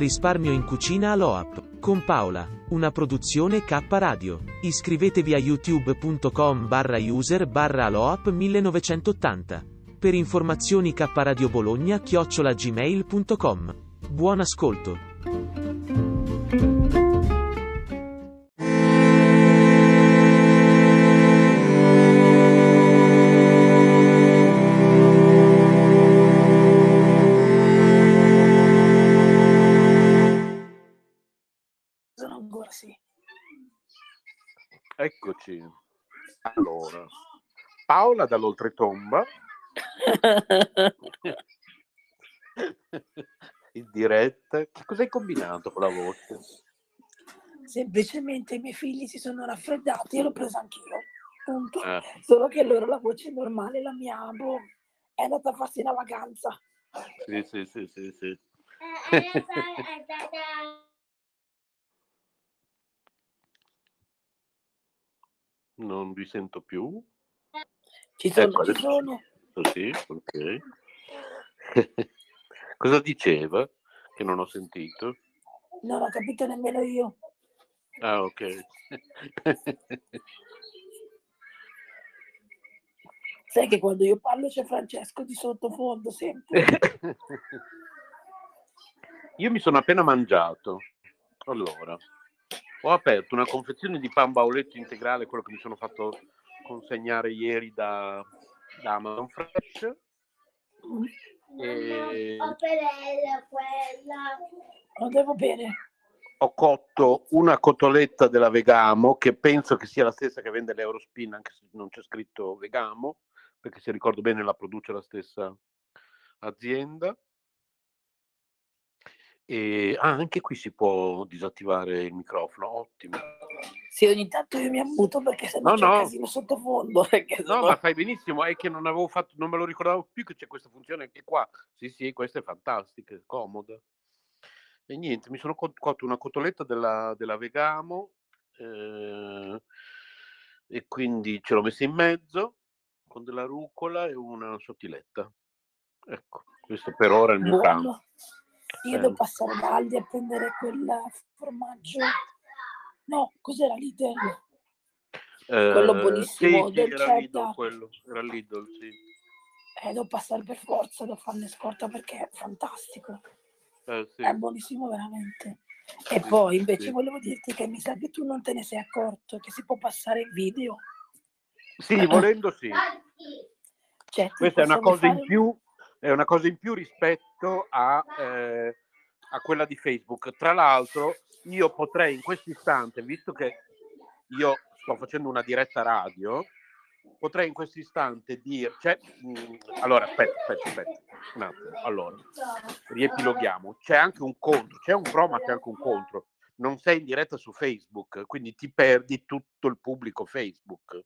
Risparmio in cucina Aloap. Con Paola. Una produzione K Radio. Iscrivetevi a youtube.com barra user barra Aloap 1980. Per informazioni K Radio Bologna chiocciola gmail.com. Buon ascolto. Eccoci. Allora, Paola dall'oltretomba. In diretta. Che cosa hai combinato con la voce? Semplicemente i miei figli si sono raffreddati e l'ho presa anch'io. Punto. Eh, Solo che loro la voce è normale, la mia boh, è andata a farsi una vacanza. sì, sì, sì, sì, sì. Non vi sento più. Ci sono, Ecco, ci sono. Sì, ok. Cosa diceva? Che non ho sentito. Non ho capito nemmeno io. Ah, ok. Sai che quando io parlo c'è Francesco di sottofondo sempre. Io mi sono appena mangiato. Allora, ho aperto una confezione di pan bauletto integrale, quello che mi sono fatto consegnare ieri da, da Amazon Fresh. E Non devo bene. ho cotto una cotoletta della Vegamo, che penso che sia la stessa che vende l'Eurospin, anche se non c'è scritto Vegamo, perché se ricordo bene la produce la stessa azienda. E ah, anche qui si può disattivare il microfono, ottimo. Sì, ogni tanto io mi ammuto perché se no No, no. casino sottofondo. No, sennò- ma fai benissimo, è che non avevo fatto, non me lo ricordavo più che c'è questa funzione anche qua. Sì, sì, questa è fantastica, è comoda. E niente, mi sono co- cotto una cotoletta della, della Vegamo eh, e quindi ce l'ho messa in mezzo con della rucola e una sottiletta. Ecco, questo per ora è il mio pranzo. Io Eh. devo passare da Aldi a prendere quel formaggio. No, cos'era Lidl? Quello Eh, buonissimo sì, del era Lidl quello, era Lidl, sì. Eh, devo passare per forza, devo farne scorta perché è fantastico. Eh, sì. È buonissimo veramente. E Sì, poi invece sì. volevo dirti che mi sa che tu non te ne sei accorto che si può passare il video. Sì, volendo sì. Cioè, Questa è una cosa in fare- più, è una cosa in più rispetto a, eh, a quella di Facebook. Tra l'altro, io potrei in questo istante, visto che io sto facendo una diretta radio, potrei in questo istante dire, cioè, mh, allora aspetta, aspetta, aspetta, un attimo, allora, riepiloghiamo, c'è anche un contro, c'è un pro ma c'è anche un contro, non sei in diretta su Facebook, quindi ti perdi tutto il pubblico Facebook,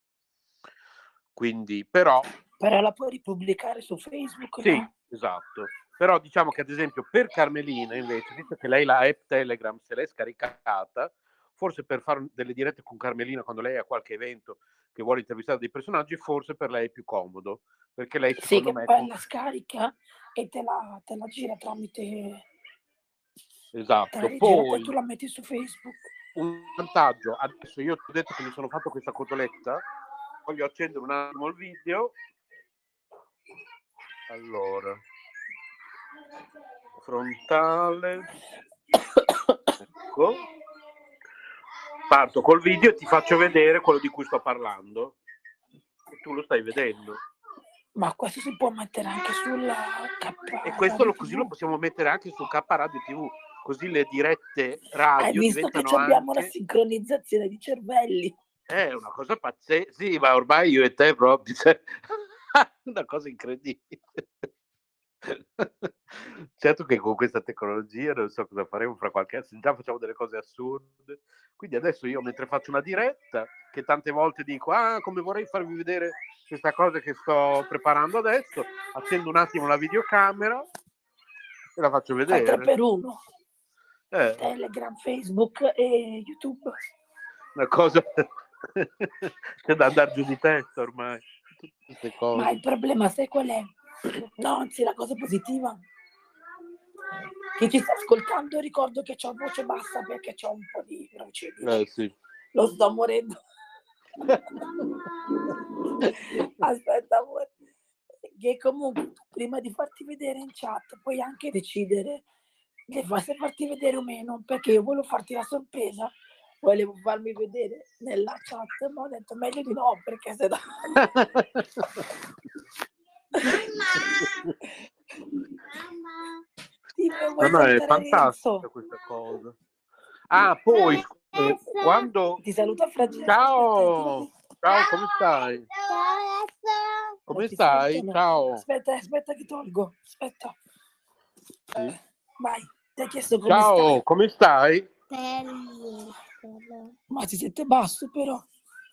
quindi però Però la puoi ripubblicare su Facebook, sì, no? esatto. Però diciamo che ad esempio per Carmelina invece, visto che lei la app Telegram se l'è scaricata, forse per fare delle dirette con Carmelina quando lei ha qualche evento che vuole intervistare dei personaggi, forse per lei è più comodo, perché lei Sì, che me... poi la scarica e te la, te la gira tramite... Te Esatto. la rigira e Poi tu la metti su Facebook. un vantaggio, adesso io ti ho detto che mi sono fatto questa cotoletta, voglio accendere un attimo il video. Allora, frontale, ecco. Parto col video e ti faccio vedere quello di cui sto parlando. E tu lo stai vedendo. Ma questo si può mettere anche sulla K. E questo lo, così lo possiamo mettere anche su K Radio TV, così le dirette Hai radio visto che abbiamo la anche... sincronizzazione di cervelli? È una cosa pazzesca, sì, ma ormai io e te proprio, cioè, una cosa incredibile. certo che con questa tecnologia non so cosa faremo fra qualche anno, già facciamo delle cose assurde. Quindi adesso io mentre faccio una diretta, che tante volte dico, ah, come vorrei farvi vedere questa cosa che sto preparando adesso, accendo un attimo la videocamera e la faccio Fai vedere. per uno. Eh, Telegram, Facebook e YouTube. una cosa c'è da andare giù di testa ormai. Queste cose. Ma il problema sai qual è? No, anzi, la cosa positiva. Chi ci sta ascoltando ricordo che ho voce bassa perché ho un po' di bronchite. Eh, sì. Lo sto morendo. Aspetta, amore. Che comunque prima di farti vedere in chat puoi anche decidere se fa- se farti vedere o meno, perché io volevo farti la sorpresa, volevo farmi vedere nella chat, ma ho detto meglio di no, perché se no... No, vuoi no, è fantastica Renzo? questa cosa. Ah, poi eh, quando Ti saluta Francesco. Ciao! aspetta, Ciao, come stai? Come Non ti stai? sentono. Ciao. Aspetta, aspetta che tolgo. Aspetta. Sì. Eh, vai, ti ha chiesto come Ciao, stai. come stai? Ma si sente basso però.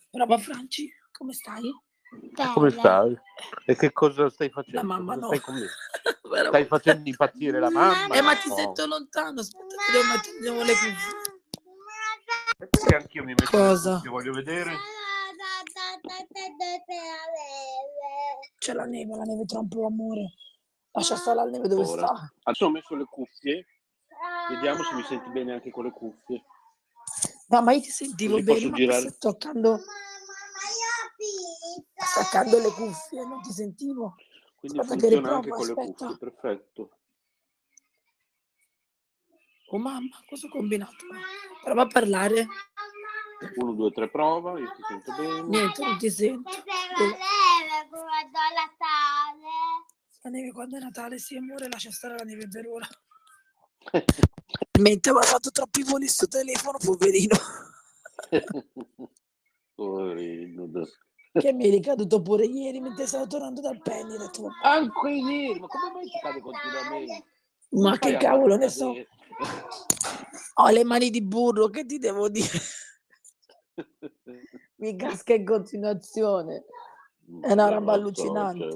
Brava Franci, come stai? Come stai? E che cosa stai facendo? La mamma Cosa no. stai. Stai facendo impazzire la mamma? Eh, ma ti No. sento lontano. Aspetta, che devo mettere devo le cuffie. Perché anch'io mi metto Cosa? Ti voglio vedere. C'è la neve, la neve troppo amore. Lascia stare la neve dove Ora. sta. Adesso ho messo le cuffie. Vediamo se mi senti bene anche con le cuffie. No, ma io ti sentivo Così bene, ma girare? sto toccando, staccando le cuffie, non ti sentivo. Quindi Aspetta funziona anche con le aspetta. cuffie, perfetto. Oh mamma, cosa ho combinato? Prova a parlare. 1, 2, 3, prova, io ti sento bene. Niente, non ti sento. Natale. La neve quando è Natale, sì, amore, lascia stare la neve per ora. Mentre aveva fatto troppi voli sto telefono, poverino, Poverino. che mi è ricaduto pure ieri mentre stavo tornando dal penny. Detto, Anche ieri, ma come mai ti cade continuamente? ma che cavolo ne so, ho le mani di burro, che ti devo dire? Mi casca in continuazione. È una roba allucinante.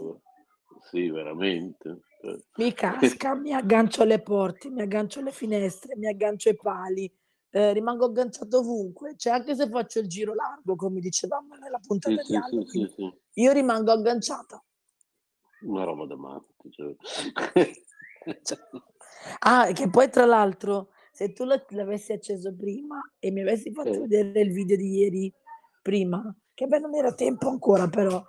sì, veramente. Cioè. Mi casca, mi aggancio alle porte, mi aggancio alle finestre, mi aggancio ai pali, eh, rimango agganciato ovunque, cioè anche se faccio il giro largo, come dicevamo nella puntata sì, di Halloween, sì, sì. io rimango agganciata. Una roba da matti. Cioè. Ah, che poi tra l'altro, se tu la- l'avessi acceso prima e mi avessi fatto vedere il video di ieri prima, che beh non era tempo ancora, però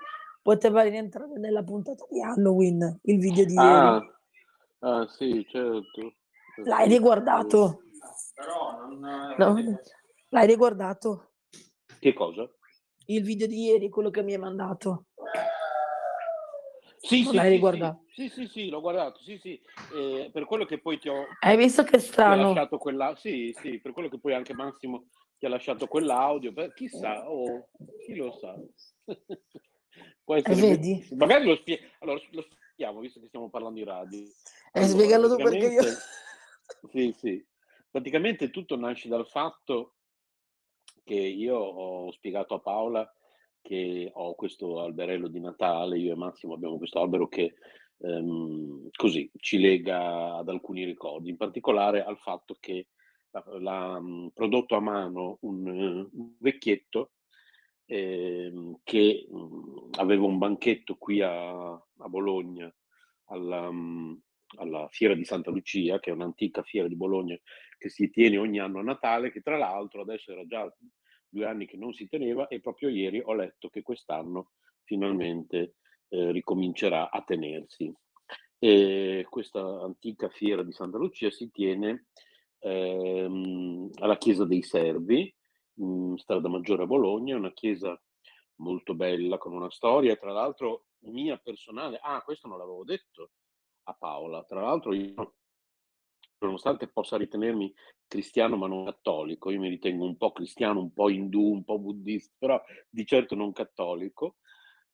poteva rientrare nella puntata di Halloween, il video di ieri. Ah, ah, sì, certo. L'hai riguardato? Però non... No, l'hai riguardato? Che cosa? Il video di ieri, quello che mi hai mandato. Sì, non sì, l'hai sì, riguardato? Sì, sì, sì, l'ho guardato, sì, sì. Eh, per quello che poi ti ho, Hai visto che ho strano? lasciato quella... Sì, sì, per quello che poi anche Massimo ti ha lasciato quell'audio, beh, chissà, oh, chi lo sa. Può essere... vedi? Magari lo spiego, allora lo spieghiamo, visto che stiamo parlando di radio. E Allora, spiegalo tu perché io... sì, sì, praticamente tutto nasce dal fatto che io ho spiegato a Paola che ho questo alberello di Natale, io e Massimo abbiamo questo albero che ehm, così ci lega ad alcuni ricordi, in particolare al fatto che l'ha prodotto a mano un, eh, un vecchietto ehm, che mh, aveva un banchetto qui a, a Bologna alla, mh, alla fiera di Santa Lucia, che è un'antica fiera di Bologna che si tiene ogni anno a Natale, che tra l'altro adesso era già due anni che non si teneva e proprio ieri ho letto che quest'anno finalmente eh, ricomincerà a tenersi. E questa antica fiera di Santa Lucia si tiene ehm, alla Chiesa dei Servi, in strada Maggiore a Bologna, una chiesa molto bella con una storia, tra l'altro mia personale. Ah, questo non l'avevo detto a Paola. Tra l'altro io, nonostante possa ritenermi cristiano ma non cattolico, io mi ritengo un po' cristiano, un po' indù, un po' buddista, però di certo non cattolico.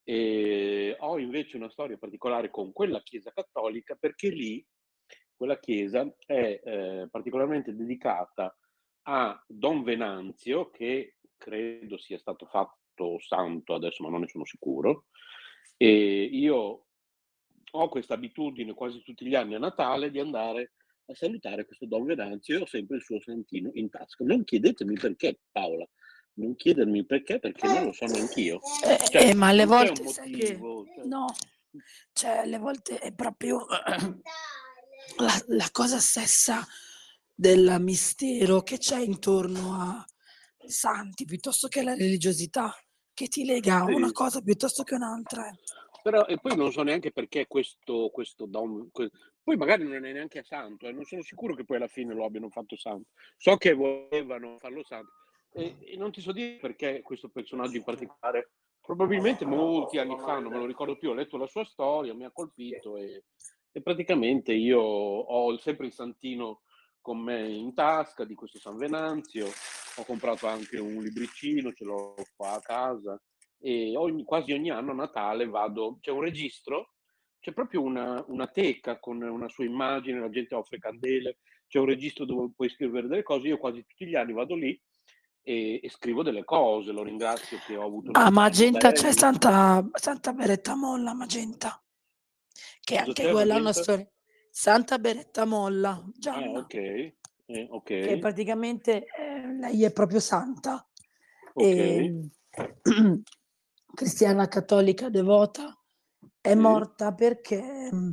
E ho invece una storia particolare con quella chiesa cattolica perché lì quella chiesa è eh, particolarmente dedicata a Don Venanzio, che credo sia stato fatto santo adesso, ma non ne sono sicuro. E io ho questa abitudine quasi tutti gli anni a Natale di andare a salutare questo Don Venanzio e ho sempre il suo santino in tasca. Non chiedetemi perché, Paola, non chiedermi perché, perché non lo so neanch'io. Eh, Cioè, eh, ma alle volte sai che... motivo. cioè- No, cioè alle volte è proprio la, la cosa stessa del mistero che c'è intorno a santi piuttosto che la religiosità che ti lega a una cosa piuttosto che un'altra. eh. Però, e poi non so neanche perché questo, questo Don... que- poi magari non è neanche santo, eh, non sono sicuro che poi alla fine lo abbiano fatto santo. So che volevano farlo santo. E, e non ti so dire perché questo personaggio in particolare, probabilmente molti anni fa, non me lo ricordo più, ho letto la sua storia, mi ha colpito e, e praticamente io ho sempre il santino con me in tasca di questo San Venanzio, ho comprato anche un libricino, ce l'ho qua a casa e ogni- quasi ogni anno a Natale vado, c'è un registro, c'è proprio una, una teca con una sua immagine, la gente offre candele, c'è un registro dove puoi scrivere delle cose, io quasi tutti gli anni vado lì e, e scrivo delle cose, lo ringrazio che ho avuto una A vita Magenta c'è. Santa, Santa Beretta Molla, Magenta, che Cosa anche quella è una storia. Santa Beretta Molla, Ah, Gianna, ok, eh, che ok, praticamente eh, lei è proprio santa. ok, e cristiana cattolica devota, è sì, morta perché mm,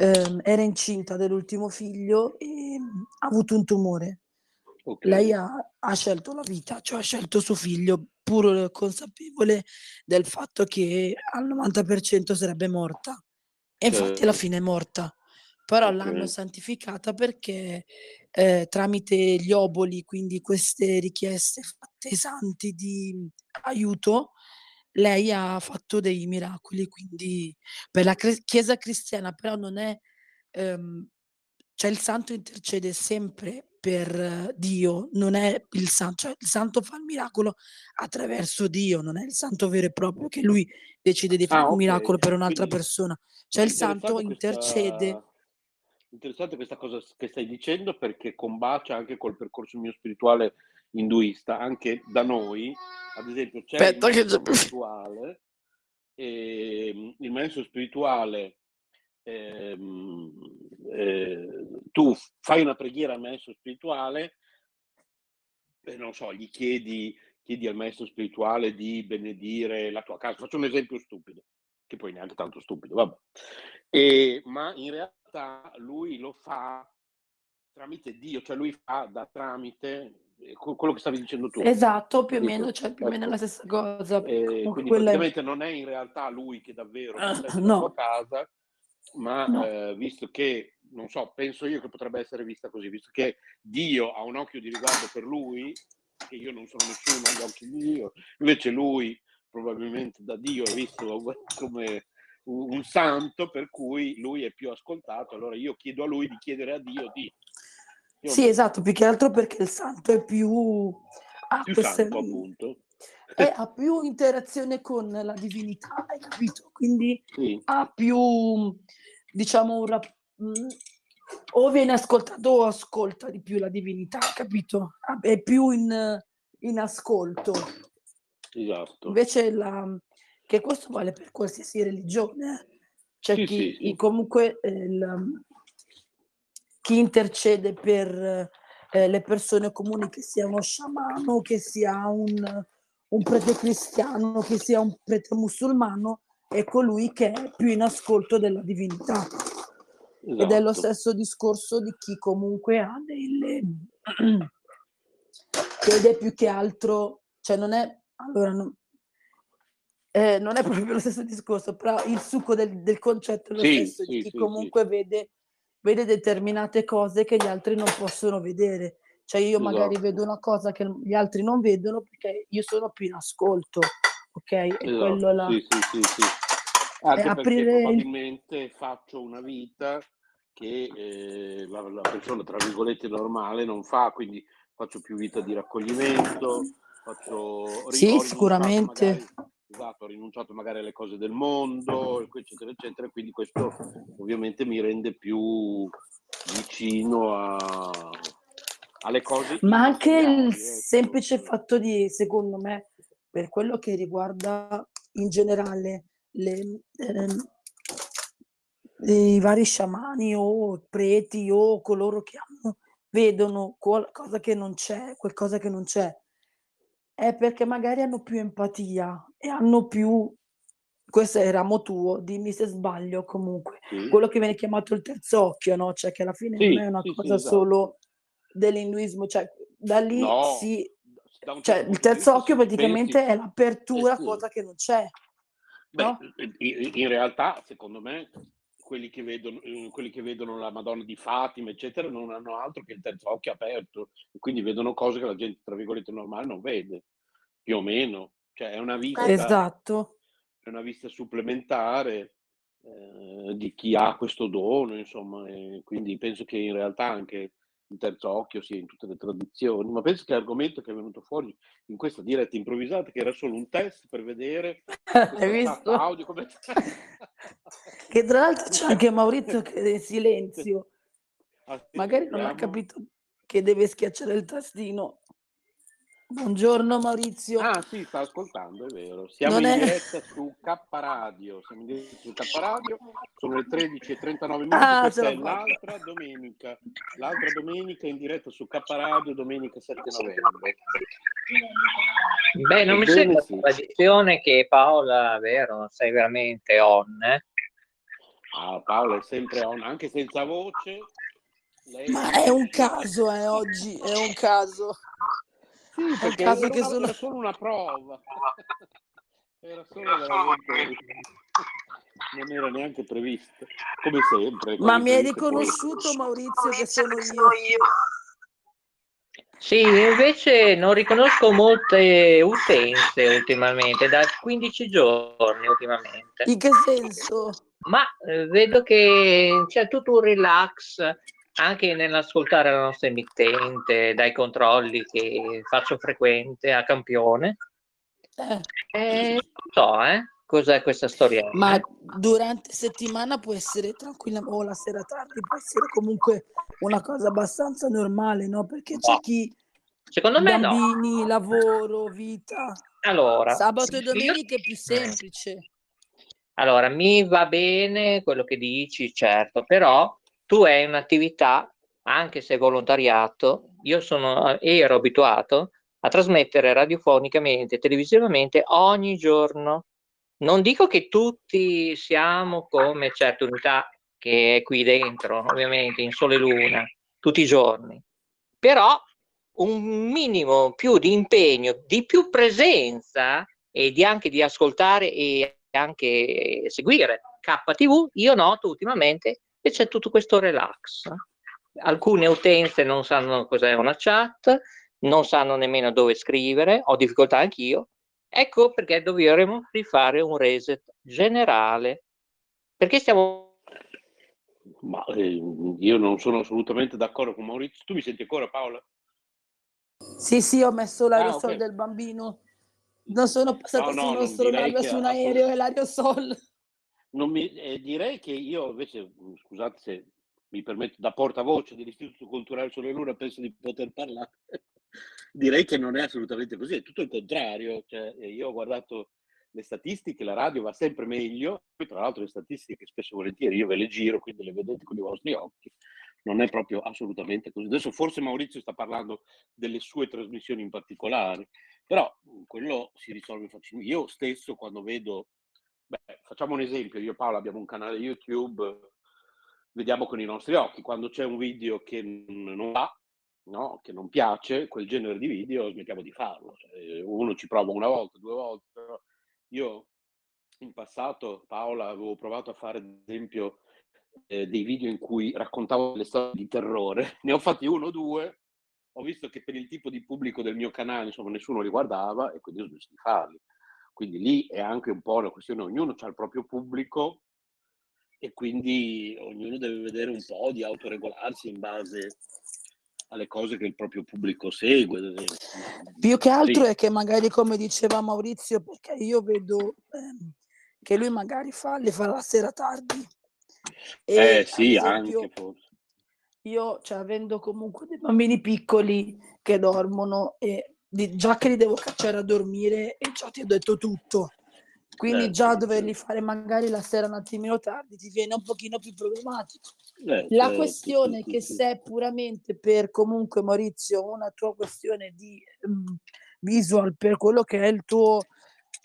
ehm, era incinta dell'ultimo figlio e mm, ha avuto un tumore. Lei ok, ha, ha scelto la vita, cioè ha scelto suo figlio, pur consapevole del fatto che al 90% sarebbe morta. E infatti alla certo, fine è morta. Però l'hanno ok, santificata perché eh, tramite gli oboli, quindi queste richieste fatte ai santi di aiuto, lei ha fatto dei miracoli. Quindi per la cre- Chiesa cristiana, però non è, ehm, cioè il santo intercede sempre per Dio, non è il santo, cioè il santo fa il miracolo attraverso Dio, non è il santo vero e proprio che lui decide di fare Ah, un miracolo per un'altra quindi persona. Cioè il santo intercede. questa, interessante questa cosa che stai dicendo perché combacia anche col percorso mio spirituale induista, anche da noi, ad esempio c'è il Aspetta che maestro c'è... spirituale e il maestro spirituale ehm, eh, tu fai una preghiera al maestro spirituale e non so, gli chiedi, chiedi al maestro spirituale di benedire la tua casa. Faccio un esempio stupido, che poi neanche tanto stupido, vabbè. E, ma in realtà lui lo fa tramite Dio, cioè lui fa da tramite eh, que- quello che stavi dicendo tu, Esatto, più o meno, cioè più o meno la Ecco. stessa cosa. E Comunque quindi quella praticamente non è in realtà lui che davvero Ah, no, casa, ma no. eh, visto che non so, penso io che potrebbe essere vista così, visto che Dio ha un occhio di riguardo per lui, che io non sono nessuno agli occhi di Dio, invece lui probabilmente da Dio è visto come un santo, per cui lui è più ascoltato, allora io chiedo a lui di chiedere a Dio di... Io sì, esatto, più che altro perché il santo è più... Ha, più santo, appunto. È, ha più interazione con la divinità, hai capito? Quindi sì. ha più, diciamo, un rap- mm, o viene ascoltato o ascolta di più la divinità, capito? È più in, in ascolto. Esatto. Invece la, che questo vale per qualsiasi religione. Eh. C'è sì, chi sì, comunque eh, la, chi intercede per eh, le persone comuni, che sia uno sciamano, che sia un, un prete cristiano, che sia un prete musulmano, è colui che è più in ascolto della divinità. Esatto. Ed è lo esatto. stesso discorso di chi comunque ha delle... ed è più che altro, cioè non è... Allora, non, eh, non è proprio lo stesso discorso, però il succo del, del concetto è lo sì, stesso, sì, di chi sì, comunque vede, vede, determinate cose che gli altri non possono vedere. Cioè io esatto. magari vedo una cosa che gli altri non vedono perché io sono più in ascolto, ok? E esatto. quello la... Sì, sì, sì, Anche aprire... probabilmente faccio una vita che eh, la, la persona, tra virgolette, normale non fa, quindi faccio più vita di raccoglimento, faccio... Sì, sicuramente. Magari esatto, ho rinunciato magari alle cose del mondo, eccetera, eccetera, quindi questo ovviamente mi rende più vicino a, alle cose. Ma anche il ecco. semplice fatto di, secondo me, per quello che riguarda in generale le, eh, i vari sciamani o preti o coloro che hanno, vedono qualcosa che non c'è, qualcosa che non c'è è perché magari hanno più empatia e hanno più questo è il ramo tuo, dimmi se sbaglio comunque, sì. quello che viene chiamato il terzo occhio, no? Cioè che alla fine sì, non è una sì, cosa esatto. solo dell'induismo, cioè da lì no, si... Cioè, il terzo occhio praticamente pensi, è l'apertura, cosa che non c'è. Beh, no? in realtà, secondo me, quelli che, vedono, eh, quelli che vedono la Madonna di Fatima, eccetera, non hanno altro che il terzo occhio aperto e quindi vedono cose che la gente, tra virgolette, normale non vede, più o meno. Cioè è una vista, esatto. è una vista supplementare eh, di chi ha questo dono, insomma, e quindi penso che in realtà anche il terzo occhio sia in tutte le tradizioni, ma penso che l'argomento che è venuto fuori in questa diretta improvvisata, che era solo un test per vedere Hai visto? audio come... che tra l'altro c'è anche Maurizio che è in silenzio, magari non ha capito che deve schiacciare il tastino. Buongiorno Maurizio. Ah sì, sta ascoltando, è vero. Siamo non in è... diretta su K Radio, siamo in diretta su K Radio, sono le 13.39 minuti, ah, questa è l'altra domenica, l'altra domenica in diretta su K Radio, domenica 7 novembre. Beh, non mi sembra sì. la tradizione che Paola, vero, sei veramente on, eh? Ah, Paola è sempre on, anche senza voce. Lei... Ma è un caso, eh, oggi, è un caso. Sì, perché caso che sono... era solo una prova. era solo veramente... Non era neanche previsto, come sempre. Ma mi hai riconosciuto Maurizio che sono io? Sì, invece non riconosco molte utenze ultimamente, da 15 giorni ultimamente. In che senso? Ma eh, vedo che c'è tutto un relax, anche nell'ascoltare la nostra emittente, dai controlli che faccio frequente a campione. Eh. Eh, non so, eh, cos'è questa storia. Ma durante settimana può essere tranquilla, o la sera tardi può essere comunque una cosa abbastanza normale, no? Perché c'è chi... Secondo me bambini, no. lavoro, vita. Allora, sabato e domenica è più semplice. Allora, mi va bene quello che dici, certo, però tu hai un'attività, anche se volontariato, io sono, ero abituato a trasmettere radiofonicamente, televisivamente ogni giorno. Non dico che tutti siamo come certe unità che è qui dentro, ovviamente, in Sole Luna, tutti i giorni, però un minimo più di impegno, di più presenza e di anche di ascoltare e anche seguire KTV, io noto ultimamente e c'è tutto questo relax. Alcune utenze non sanno cos'è una chat, non sanno nemmeno dove scrivere, ho difficoltà anch'io. Ecco perché dovremmo rifare un reset generale. Perché stiamo... Ma eh, io non sono assolutamente d'accordo con Maurizio. Tu mi senti ancora Paola? Sì, sì, ho messo l'aerosol ah, okay. del bambino. Non sono passato no, no, sul nostro nave su un aereo e l'aerosol. Mi, eh, direi che io invece, scusate se mi permetto da portavoce dell'Istituto Culturale Sole Luna, penso di poter parlare. direi che non è assolutamente così, è tutto il contrario. Cioè, eh, io ho guardato le statistiche, la radio va sempre meglio, poi tra l'altro le statistiche spesso volentieri io ve le giro, quindi le vedete con i vostri occhi, non è proprio assolutamente così. Adesso forse Maurizio sta parlando delle sue trasmissioni in particolare, però quello si risolve facilmente. Io stesso quando vedo, beh, facciamo un esempio, io e Paolo abbiamo un canale YouTube, vediamo con i nostri occhi, quando c'è un video che non va, no? che non piace, quel genere di video smettiamo di farlo. Cioè, uno ci prova una volta, due volte. Io in passato, Paola, avevo provato a fare, ad esempio, eh, dei video in cui raccontavo le storie di terrore. Ne ho fatti uno o due. Ho visto che per il tipo di pubblico del mio canale, insomma, nessuno li guardava e quindi ho smesso di farli. Quindi lì è anche un po' una questione, ognuno ha il proprio pubblico e quindi ognuno deve vedere un po' di autoregolarsi in base alle cose che il proprio pubblico segue. Più che altro sì. è che magari, come diceva Maurizio, perché io vedo ehm, che lui magari fa, le fa la sera tardi. E, eh sì, esempio, anche forse. Io, cioè, avendo comunque dei bambini piccoli che dormono e già che li devo cacciare a dormire e già ti ho detto tutto. Quindi eh, già doverli fare magari la sera un attimino tardi ti viene un pochino più problematico. Eh, la certo, questione è che se è puramente per comunque Maurizio una tua questione di um, visual per quello che è il tuo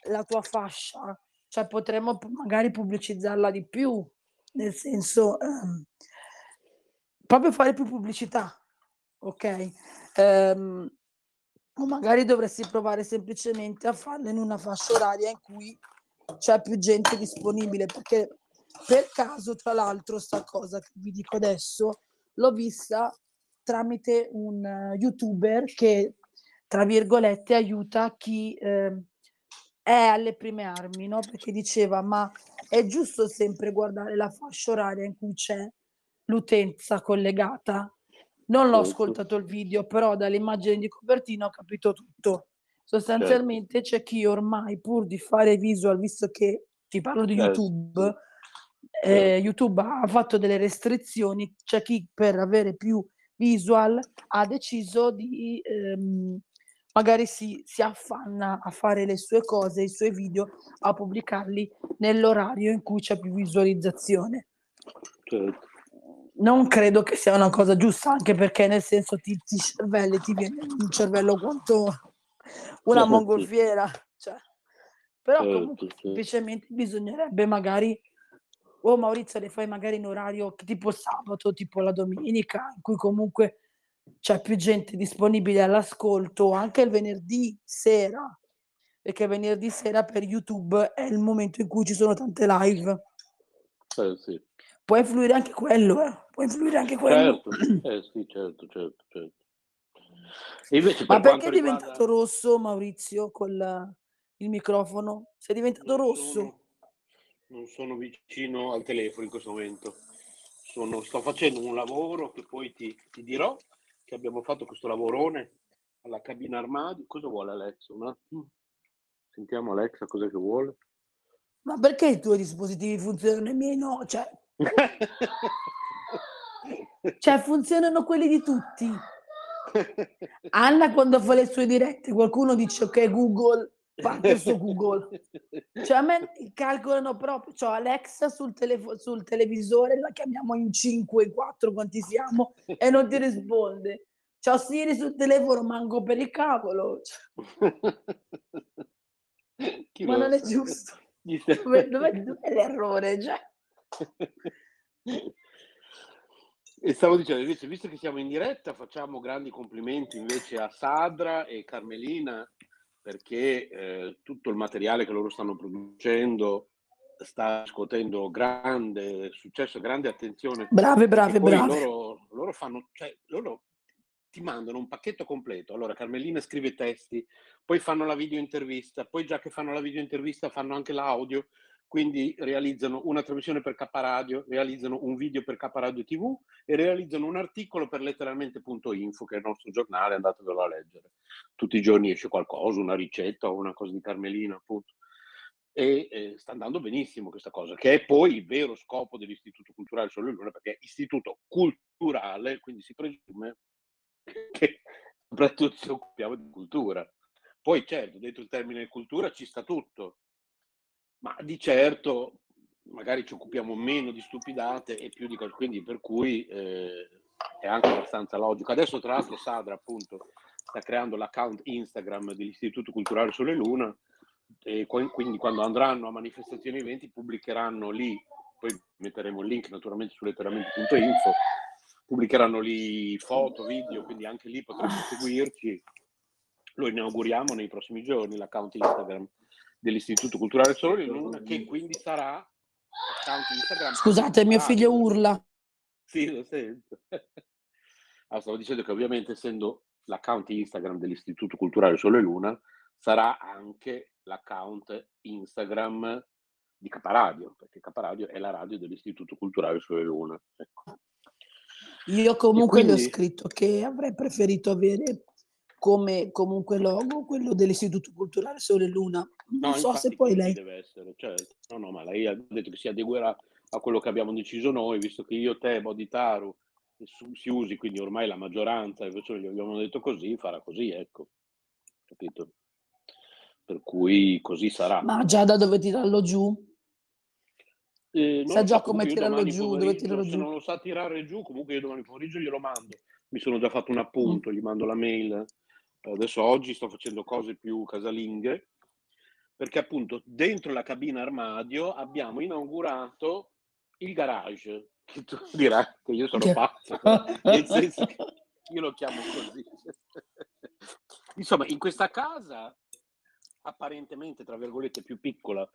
la tua fascia, cioè potremmo magari pubblicizzarla di più, nel senso um, proprio fare più pubblicità, ok? Um, o magari dovresti provare semplicemente a farla in una fascia oraria in cui c'è più gente disponibile, perché per caso, tra l'altro, sta cosa che vi dico adesso, l'ho vista tramite un uh, youtuber che, tra virgolette, aiuta chi eh, è alle prime armi, no? Perché diceva, ma è giusto sempre guardare la fascia oraria in cui c'è l'utenza collegata? Non l'ho ascoltato il video, però dalle immagini di copertina ho capito tutto. Sostanzialmente certo. c'è chi ormai, pur di fare visual, visto che ti parlo di certo. YouTube, eh, YouTube ha fatto delle restrizioni, c'è chi per avere più visual ha deciso di ehm, magari si, si affanna a fare le sue cose, i suoi video, a pubblicarli nell'orario in cui c'è più visualizzazione. Certo. Non credo che sia una cosa giusta, anche perché nel senso ti, ti cervelli, ti viene un cervello quanto una certo. mongolfiera. Cioè. Però certo, comunque semplicemente bisognerebbe magari o Maurizio le fai magari in orario tipo sabato, tipo la domenica, in cui comunque c'è più gente disponibile all'ascolto, anche il venerdì sera, perché venerdì sera per YouTube è il momento in cui ci sono tante live. Eh, sì. Può influire anche quello, eh? Può influire anche quello. Certo, eh, sì, certo, certo, certo. Ma perché è diventato riguarda... rosso Maurizio con il microfono? Sei diventato rosso? Sono non sono vicino al telefono in questo momento. Sono, sto facendo un lavoro che poi ti, ti, dirò che abbiamo fatto questo lavorone alla cabina armadio. Cosa vuole Alexa? Un attimo. Sentiamo Alexa cosa che vuole. Ma perché i tuoi dispositivi funzionano e i miei no? Cioè... cioè funzionano quelli di tutti. Anna quando fa le sue dirette qualcuno dice ok Google parte su Google. Cioè a me calcolano proprio, cioè Alexa sul, telefo- sul televisore, la chiamiamo in 5, in 4, quanti siamo, e non ti risponde. C'ho Siri sul telefono, manco per il cavolo. Ma non è giusto. Dove, dov'è, dov'è l'errore? Cioè? E stavo dicendo, invece, visto che siamo in diretta, facciamo grandi complimenti invece a Sadra e Carmelina perché eh, tutto il materiale che loro stanno producendo sta riscuotendo grande successo, grande attenzione. Brave, brave, brave. loro, loro fanno, cioè, loro ti mandano un pacchetto completo. Allora, Carmelina scrive testi, poi fanno la video intervista, poi già che fanno la video intervista fanno anche l'audio, quindi realizzano una trasmissione per K Radio, realizzano un video per K Radio TV e realizzano un articolo per letteralmente.info, che è il nostro giornale, andatevelo a leggere. Tutti i giorni esce qualcosa, una ricetta o una cosa di Carmelina, appunto. E eh, sta andando benissimo questa cosa, che è poi il vero scopo dell'Istituto Culturale Sole Luna, perché è istituto culturale, quindi si presume che soprattutto ci occupiamo di cultura. Poi certo, dentro il termine cultura ci sta tutto, ma di certo magari ci occupiamo meno di stupidate e più di quindi per cui eh, è anche abbastanza logico. Adesso tra l'altro Sadra appunto sta creando l'account Instagram dell'Istituto Culturale Sole Luna e quindi quando andranno a manifestazioni e eventi pubblicheranno lì, poi metteremo il link naturalmente su letteralmente.info, pubblicheranno lì foto, video, quindi anche lì potrete seguirci. Lo inauguriamo nei prossimi giorni, l'account Instagram dell'Istituto Culturale Sole Luna, che quindi sarà account Instagram. Scusate, mio figlio urla. Sì, lo sento. Allora, stavo dicendo che ovviamente essendo l'account Instagram dell'Istituto Culturale Sole Luna, sarà anche l'account Instagram di Caparadio, perché Caparadio è la radio dell'Istituto Culturale Sole Luna. Ecco. Io comunque quindi... ho scritto che avrei preferito avere come comunque logo quello dell'Istituto Culturale Sole Luna. Non no, so se poi lei... Deve essere, certo. No, no, ma lei ha detto che si adeguerà a quello che abbiamo deciso noi, visto che io, te, Boditaru, si usi, quindi ormai la maggioranza, invece gli abbiamo detto così, farà così, ecco. Capito? Per cui così sarà. Ma già da dove tirarlo giù? Eh, Sa già come tirarlo giù, dove tirarlo se giù? non lo sa tirare giù, comunque io domani pomeriggio glielo mando. Mi sono già fatto un appunto, mm. gli mando la mail. Adesso oggi sto facendo cose più casalinghe, perché appunto dentro la cabina armadio abbiamo inaugurato il garage, che tu dirai che io sono pazzo, nel senso che io lo chiamo così. Insomma, in questa casa apparentemente, tra virgolette, più piccola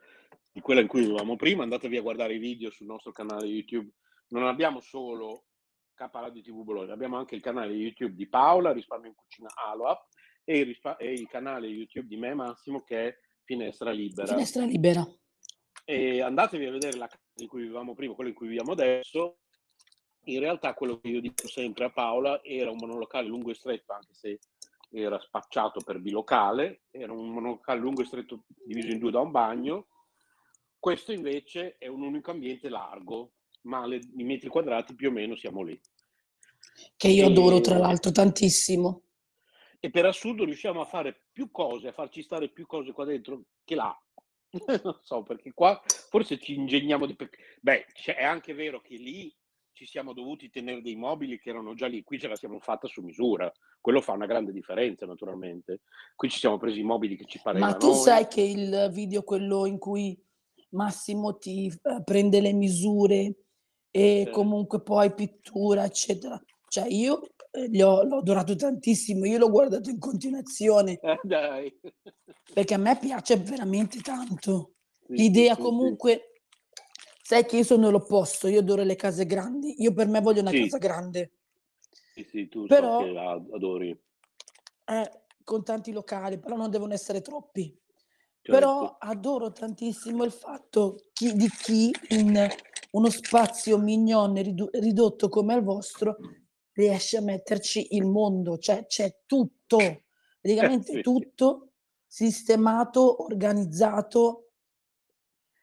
di quella in cui vivevamo prima, andatevi a guardare i video sul nostro canale YouTube. Non abbiamo solo K Radio TV Bologna, abbiamo anche il canale YouTube di Paola, Risparmio in Cucina Aloap, e il, rispa- e il canale YouTube di me, Massimo, che è Finestra Libera. Finestra Libera. E andatevi a vedere la casa in cui vivevamo prima, quello in cui viviamo adesso. In realtà quello che io dico sempre a Paola era un monolocale lungo e stretto, anche se era spacciato per bilocale, era un monolocale lungo e stretto diviso in due da un bagno. Questo invece è un unico ambiente largo, ma le, i metri quadrati più o meno siamo lì. Che io e... adoro tra l'altro tantissimo. E per assurdo riusciamo a fare più cose, a farci stare più cose qua dentro che là. non so, perché qua forse ci ingegniamo di... Beh, è anche vero che lì ci siamo dovuti tenere dei mobili che erano già lì, qui ce la siamo fatta su misura, quello fa una grande differenza naturalmente. Qui ci siamo presi i mobili che ci parevano. Ma tu sai che il video, quello in cui Massimo ti eh, prende le misure e sì. comunque poi pittura, eccetera, cioè io ho, l'ho adorato tantissimo, io l'ho guardato in continuazione. Eh, dai. Perché a me piace veramente tanto. Sì, L'idea sì, comunque Sai che io sono l'opposto, io adoro le case grandi. Io per me voglio una Sì. casa grande. Sì, sì, tu so Però che la adori. eh, con tanti locali, però non devono essere troppi. Certo. Però adoro tantissimo il fatto chi- di chi in uno spazio mignon ridotto come il vostro riesce a metterci il mondo, cioè c'è tutto, praticamente sì. tutto sistemato, organizzato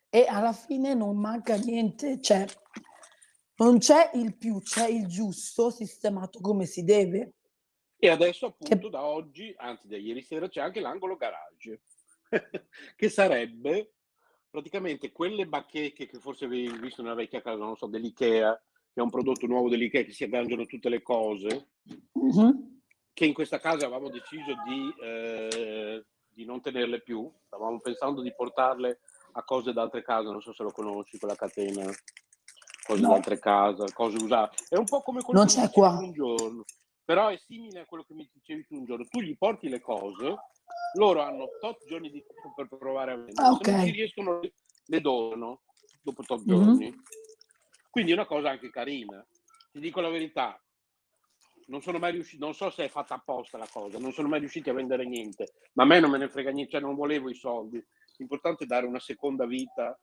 e alla fine non manca niente, cioè non c'è il più, c'è il giusto sistemato come si deve. E adesso appunto Che da oggi, anzi da ieri sera, c'è anche l'angolo garage, che sarebbe praticamente quelle bacheche che forse avevi visto nella vecchia casa, non so, dell'Ikea, che è un prodotto nuovo dell'Ikea che si agganciano tutte le cose, Mhm. che in questa casa avevamo deciso di, eh, di non tenerle più, stavamo pensando di portarle a cose da altre case, non so se lo conosci, quella catena, cose da No, altre case, cose usate. È un po' come quello non che mi c'è qua. un giorno, però è simile a quello che mi dicevi tu un giorno. Tu gli porti le cose, loro hanno tot giorni di tempo per provare a Ah, vendere, se non ci riescono le donano. dopo tot Mhm. giorni. Quindi è una cosa anche carina. Ti dico la verità, non sono mai riuscito, non so se è fatta apposta la cosa, non sono mai riusciti a vendere niente, ma a me non me ne frega niente, cioè non volevo i soldi. L'importante è dare una seconda vita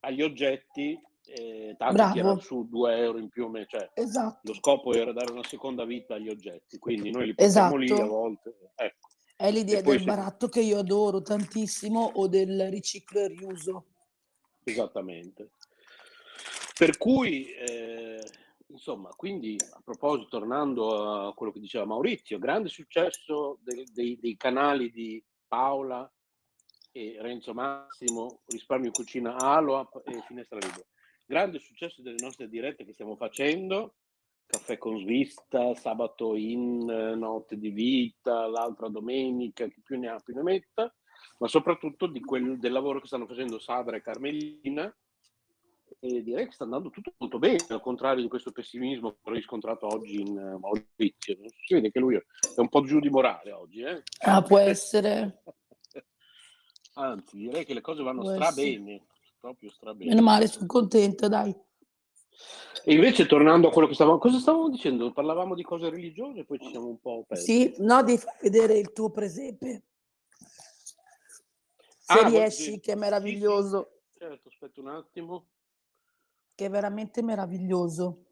agli oggetti, eh, tanto Bravo. tirano su 2 euro in più, me- cioè, Esatto. lo scopo era dare una seconda vita agli oggetti, quindi noi li portiamo lì a Esatto. volte. Ecco. È l'idea del se- baratto che io adoro tantissimo o del riciclo e riuso. Esattamente. Per cui, eh, insomma, quindi a proposito, tornando a quello che diceva Maurizio, grande successo dei, dei- dei canali di Paola e Renzo Massimo, Risparmio in Cucina Aloap e Finestra Libera. Grande successo delle nostre dirette che stiamo facendo, Caffè con Svista, Sabato in, Notte di Vita, l'altra domenica, chi più ne ha più ne metta, ma soprattutto quel, del lavoro che stanno facendo Sadra e Carmelina, e direi che sta andando tutto molto bene, al contrario di questo pessimismo che ho riscontrato oggi in eh, Maurizio. Si vede che lui è un po' giù di morale oggi. Eh? Ah, può essere. Anzi, direi che le cose vanno Può stra essere. bene, proprio stra bene. Meno male, sono contenta, dai. E invece tornando a quello che stavamo, cosa stavamo dicendo? Parlavamo di cose religiose, poi ci siamo un po' persi. Sì, no, devi far vedere il tuo presepe. Se Ah, riesci, sì. che è Sì, meraviglioso, sì. Certo, aspetta un attimo. Che è veramente meraviglioso.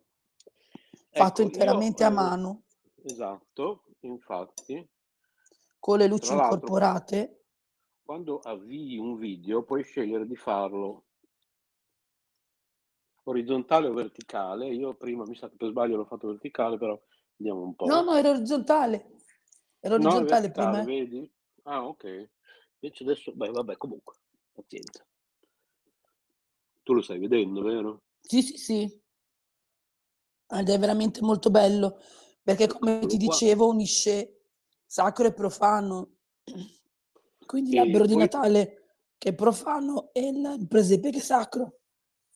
Ecco, Fatto io, interamente a eh, mano, Esatto, infatti, con le luci incorporate. quando avvii un video puoi scegliere di farlo orizzontale o verticale. Io prima mi sa che per sbaglio l'ho fatto verticale, però vediamo un po'. No, no, era orizzontale. Era No, orizzontale verticale, prima. eh. vedi? Ah, ok. Invece adesso, beh, vabbè, comunque, pazienza. Tu lo stai vedendo, vero? Sì, sì, sì. Ed è veramente molto bello, perché come ti dicevo unisce sacro e profano. Quindi E l'albero di poi, Natale che è profano e il presepe che è sacro.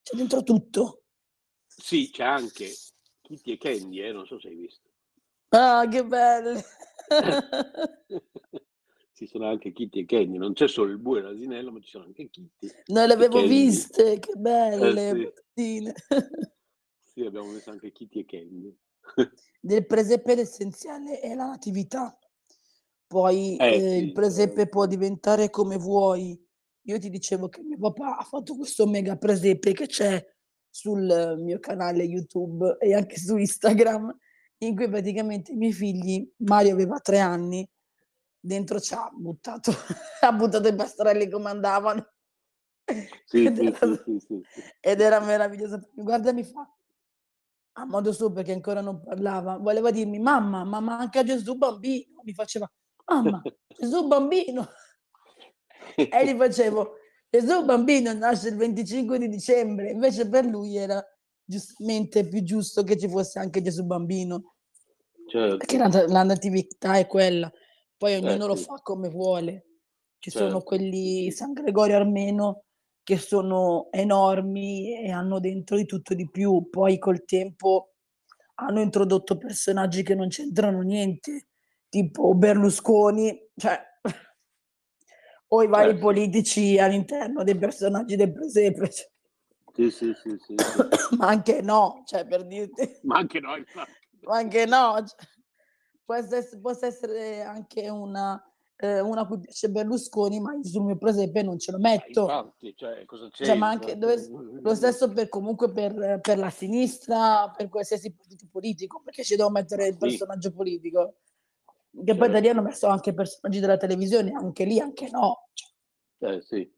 C'è dentro tutto. sì, c'è anche Kitty e Candy, eh, non so se hai visto. Ah, che belle! Ci sono anche Kitty e Candy, non c'è solo il bue e l'asinello, ma ci sono anche Kitty Noi le avevo viste, che Eh belle, sì, patatine. sì, abbiamo messo anche Kitty e Candy. Del presepe l'essenziale è la natività. Poi Eh eh, il sì, presepe può diventare come vuoi. Io ti dicevo che mio papà ha fatto questo mega presepe che c'è sul eh, mio canale YouTube e anche su Instagram, in cui praticamente i miei figli, Mario aveva tre anni, dentro ci ha buttato, ha buttato i pastrelli come andavano. Sì, Ed sì, era, sì, ed era meraviglioso. Guarda, mi fa a modo suo perché ancora non parlava, voleva dirmi mamma, ma manca Gesù bambino. Mi faceva mamma, Gesù bambino. E gli facevo Gesù bambino nasce il 25 di dicembre, invece per lui era giustamente più giusto che ci fosse anche Gesù bambino, perché Certo, la, la natività è quella, poi eh ognuno lo sì, fa come vuole. Ci sono certo, quelli sì, sì. San Gregorio Armeno che sono enormi e hanno dentro di tutto di più, poi col tempo hanno introdotto personaggi che non c'entrano niente, tipo Berlusconi, cioè, o i vari Certo, politici all'interno dei personaggi del presepe, cioè, sì, sì, sì, sì, sì. ma anche no, cioè per dirti, Ma anche infatti. ma anche no, cioè, può essere, può essere anche una, eh, una cui piace Berlusconi, ma sul mio presepe non ce lo metto. infatti, cioè, Cioè, ma anche dove, lo stesso per comunque per, per la sinistra, per qualsiasi partito politico, perché ci devo mettere il sì, personaggio politico. Che poi da lì hanno certo. messo anche personaggi della televisione, anche lì, anche no. Eh sì.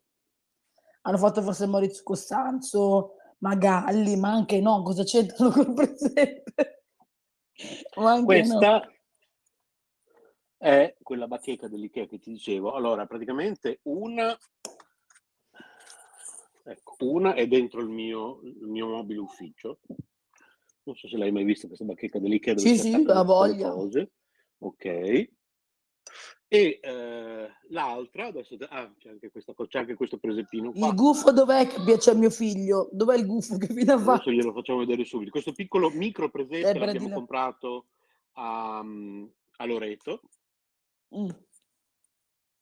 hanno fatto forse Maurizio Costanzo, Magalli, ma anche no, cosa c'entrano col presepe? Ma anche no. È quella bacheca dell'Ikea che ti dicevo. Allora, praticamente una, ecco, una è dentro il mio, il mio mobile ufficio. Non so se l'hai mai vista questa bacheca dell'Ikea dove Sì, sì, la voglia. cose. Ok. E eh, l'altra, adesso, ah, c'è anche, questa, c'è anche questo presepino qua. Il gufo dov'è che piace a mio figlio? Dov'è il gufo che fino a fa? Adesso glielo facciamo vedere subito. Questo piccolo micro Eh, presepe per l'abbiamo comprato a, a Loreto. Mm.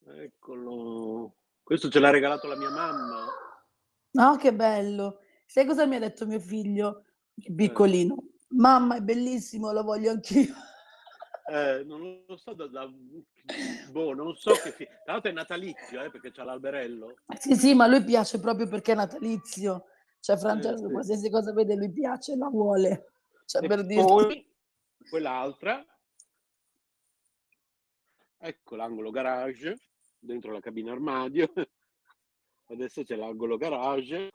Eccolo. Questo ce l'ha regalato la mia mamma No, che bello. Sai cosa mi ha detto mio figlio, Eh. piccolino? Mamma, è bellissimo, lo voglio anch'io. Eh, non lo so da, da- boh, non so che fi- tra l'altro è natalizio, eh, perché c'ha l'alberello. Sì, sì, ma lui piace proprio perché è natalizio. Cioè, Francesco, sì. qualsiasi cosa vede, lui piace, la vuole. Cioè, E per dirti. poi quell'altra, ecco l'angolo garage, dentro la cabina armadio. Adesso c'è l'angolo garage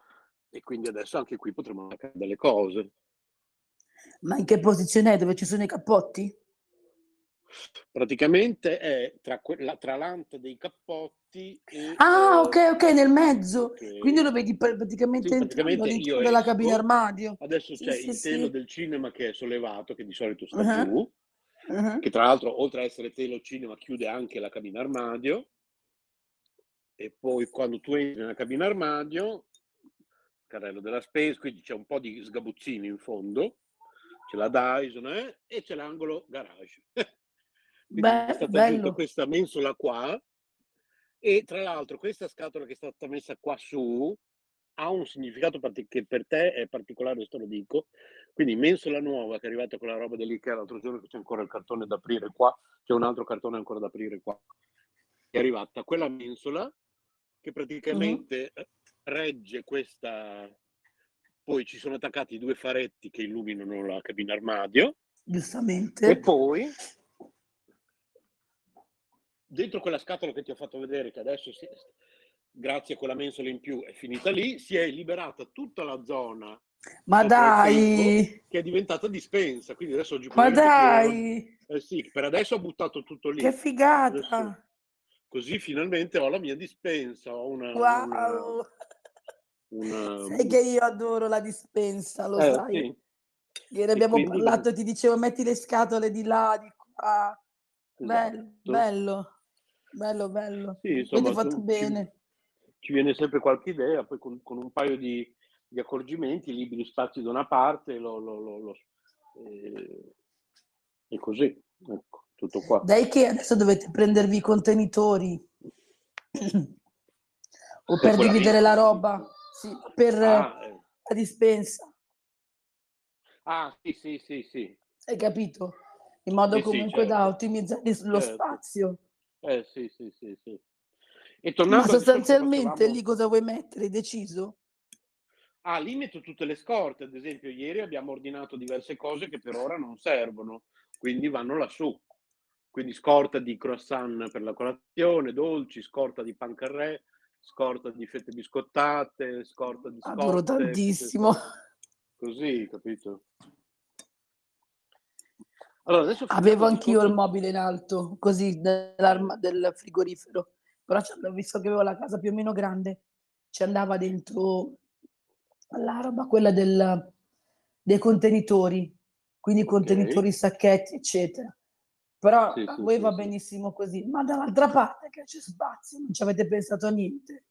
e quindi adesso anche qui potremo attaccare delle cose. Ma in che posizione è? Dove ci sono i cappotti? Praticamente è tra, la- tra l'anta dei cappotti e... Ah, eh, ok, ok, nel mezzo. ok. Quindi lo vedi pr- praticamente Sì, praticamente io della esco, cabina armadio. Adesso Sì, c'è sì, il telo del cinema che è sollevato, che di solito sta Ah. giù, Mhm. che tra l'altro oltre a essere telo cinema chiude anche la cabina armadio. E poi quando tu entri nella cabina armadio, carrello della spesa, quindi c'è un po' di sgabuzzini in fondo, c'è la Dyson eh, e c'è l'angolo garage. Beh, è stata bello. questa mensola qua e tra l'altro questa scatola che è stata messa qua su ha un significato che per te è particolare, te lo dico. Quindi mensola nuova che è arrivata con la roba dell'Ikea l'altro giorno che c'è ancora il cartone da aprire qua, c'è un altro cartone ancora da aprire qua. È arrivata quella mensola che praticamente eh, regge questa poi ci sono attaccati due faretti che illuminano la cabina armadio e Giustamente. poi dentro quella scatola che ti ho fatto vedere, che adesso si- grazie a quella mensola in più è finita lì, si è liberata tutta la zona Ma dai, che è diventata dispensa. Quindi adesso oggi ma dai, eh sì, per adesso ho buttato tutto lì. che figata. Adesso- così finalmente ho la mia dispensa, ho una... Wow. una- una- Sai che io adoro la dispensa, lo Eh, sai. sì, Ieri abbiamo quindi- parlato ti dicevo metti le scatole di là, di qua. Bello, esatto. bello, bello, bello. Sì, Quindi insomma, fatto tu- bene. ci viene sempre qualche idea, poi con, con un paio di, di accorgimenti, liberi spazi da una parte, lo, lo- lo- eh, e così, ecco, tutto qua. Dai che adesso dovete prendervi i contenitori o Per dividere la roba, sì, per Ah, eh, la dispensa, ah, sì, sì, sì, sì. hai capito? In modo Sì, sì, comunque da certo. ottimizzare lo Certo. spazio. Eh, sì, sì, sì, sì. E Ma tornando che sostanzialmente facevamo- lì cosa vuoi mettere? Hai deciso? Ah, lì metto tutte le scorte, ad esempio ieri abbiamo ordinato diverse cose che per ora non servono, quindi vanno lassù. Quindi scorta di croissant per la colazione, dolci, scorta di pancarré, scorta di fette biscottate, scorta di Adoro scotte, tantissimo. così, capito? Allora, adesso Avevo anch'io il mobile in alto, così del frigorifero, però ci andavo- visto che avevo la casa più o meno grande, ci andava dentro la roba, quella del- dei contenitori, quindi Ok. contenitori, sacchetti, eccetera. Però Sì, a sì, voi sì, va benissimo così, ma dall'altra parte che c'è spazio, non ci avete pensato a niente.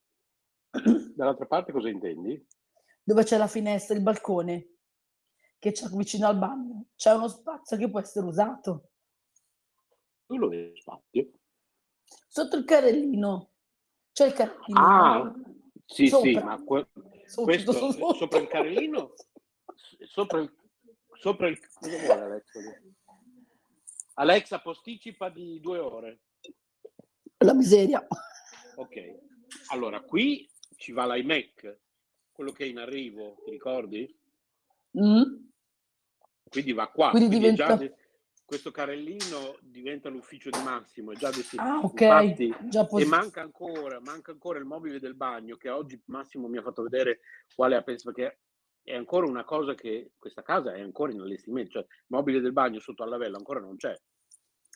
Dall'altra parte cosa intendi? Dove c'è la finestra, il balcone, che c'è vicino al bagno, c'è uno spazio che può essere usato. Tu lo vedi spazio? Sotto il carrellino. C'è il carrellino. Ah? Sì, Sopra. sì, ma que- questo sotto. sopra il carrellino, sopra il, sopra il cosa vuole Alexa? Alexa posticipa di due ore. La miseria. Ok, allora qui ci va l'iMac, quello che è in arrivo, ti ricordi? Mm? Quindi va qua. Quindi quindi già diventa- de- questo carrellino diventa l'ufficio di Massimo, è già destinato. Ah, ok. Infatti, Già E posi- manca ancora, manca ancora il mobile del bagno che oggi Massimo mi ha fatto vedere quale ha pensato, perché è ancora una cosa che questa casa è ancora in allestimento, cioè il mobile del bagno sotto al lavello ancora non c'è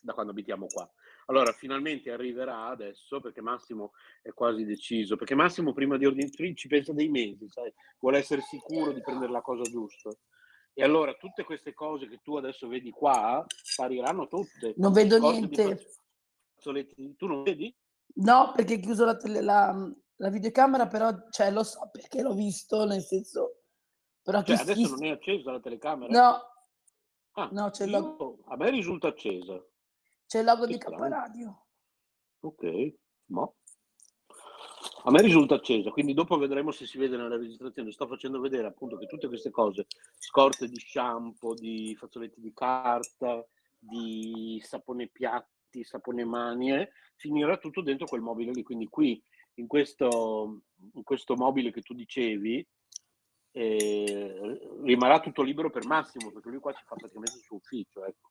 da quando abitiamo qua. Allora finalmente arriverà adesso perché Massimo è quasi deciso, perché Massimo prima di ordinare ci pensa dei mesi, sai, vuole essere sicuro di prendere la cosa giusta. E allora tutte queste cose che tu adesso vedi qua spariranno tutte. Non vedo niente. fazzoletti- Tu non vedi? No, perché ho chiuso la, tele- la- la videocamera, però cioè, lo so perché l'ho visto, nel senso... Però Cioè, adesso chi- non è accesa la telecamera? No, Ah, no, c'è il io- logo, A me risulta accesa. c'è il logo Che di strano. K Radio. Ok, ma. A me risulta accesa, quindi dopo vedremo se si vede nella registrazione. Sto facendo vedere appunto che tutte queste cose, scorte di shampoo, di fazzoletti di carta, di sapone piatti, sapone manie, finirà tutto dentro quel mobile lì. Quindi qui, in questo, in questo mobile che tu dicevi, eh, rimarrà tutto libero per Massimo, perché lui qua ci fa praticamente il suo ufficio. Ecco.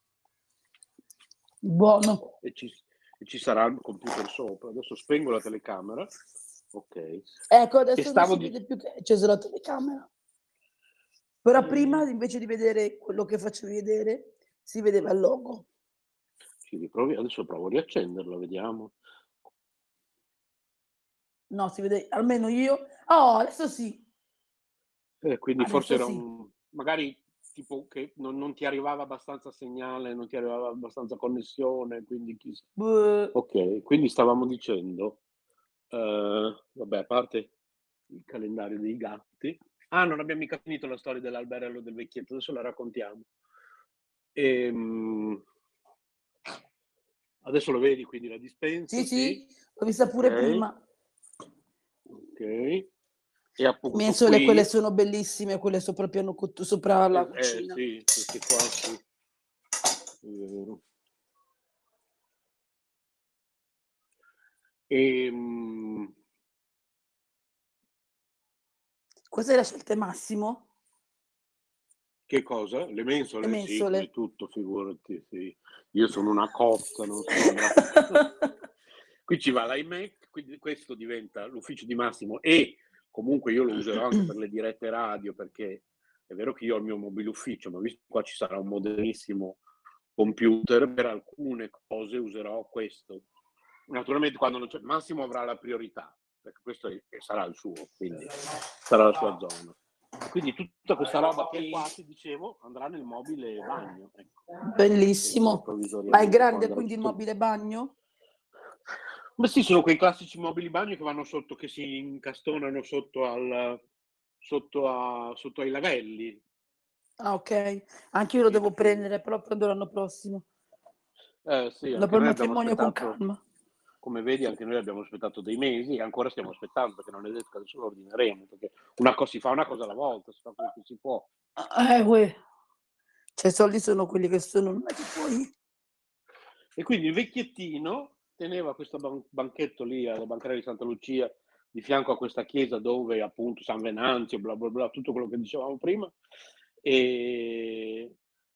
Buono. E ci, e ci sarà il computer sopra. Adesso spengo la telecamera. Ok. Ecco, adesso non stavo si di- vede più che è accesa la telecamera. Però Mm. prima, invece di vedere quello che facevi vedere, si vedeva il logo. Ci riprovi. Adesso provo a riaccenderla, vediamo. No, si vede, almeno io. Oh, adesso sì. Eh, quindi Adesso forse era sì. un... magari tipo che non, non ti arrivava abbastanza segnale, non ti arrivava abbastanza connessione, quindi chissà. Beh, Ok, quindi stavamo dicendo, eh, vabbè, a parte il calendario dei gatti. Ah, non abbiamo mica finito la storia dell'alberello del vecchietto, adesso la raccontiamo. Ehm, adesso lo vedi, quindi la dispensa, Sì, sì, l'ho vista pure Ok. prima. Ok. E appunto Mensole, qui- quelle sono bellissime, quelle sopra il piano sopra la Eh, eh, cucina. sì, queste qua sì. È vero. Questa è la scelta Massimo? che cosa? Le mensole? Le Sì, mensole. come tutto, figurati, sì. Io sono una cotta, non sono. Qui ci va l'iMac, quindi questo diventa l'ufficio di Massimo e comunque io lo userò anche per le dirette radio perché è vero che io ho il mio mobile ufficio, ma visto che qua ci sarà un modernissimo computer, per alcune cose userò questo. Naturalmente quando non c'è Massimo avrà la priorità, perché questo è- sarà il suo, quindi sarà la sua zona. Quindi tutta questa roba che è qua, ti dicevo, andrà nel mobile bagno. Ecco. Bellissimo. Ma è grande quindi il mobile bagno? Ma sì, sono quei classici mobili bagno che vanno sotto, che si incastonano sotto, al, sotto, a- sotto ai lavelli. Ah, ok. Anche io lo devo prendere, però prendo l'anno prossimo. Eh, sì, Dopo il matrimonio con calma. Come vedi, anche noi abbiamo aspettato dei mesi e ancora stiamo aspettando perché non è detto che adesso lo ordineremo. Perché una cosa, si fa una cosa alla volta, si fa quello che si può. Eh, uè. Cioè, i soldi sono quelli che sono, non è che poi... E quindi il vecchiettino teneva questo ban- banchetto lì alla bancaria di Santa Lucia di fianco a questa chiesa dove appunto San Venanzio, bla bla bla, tutto quello che dicevamo prima. E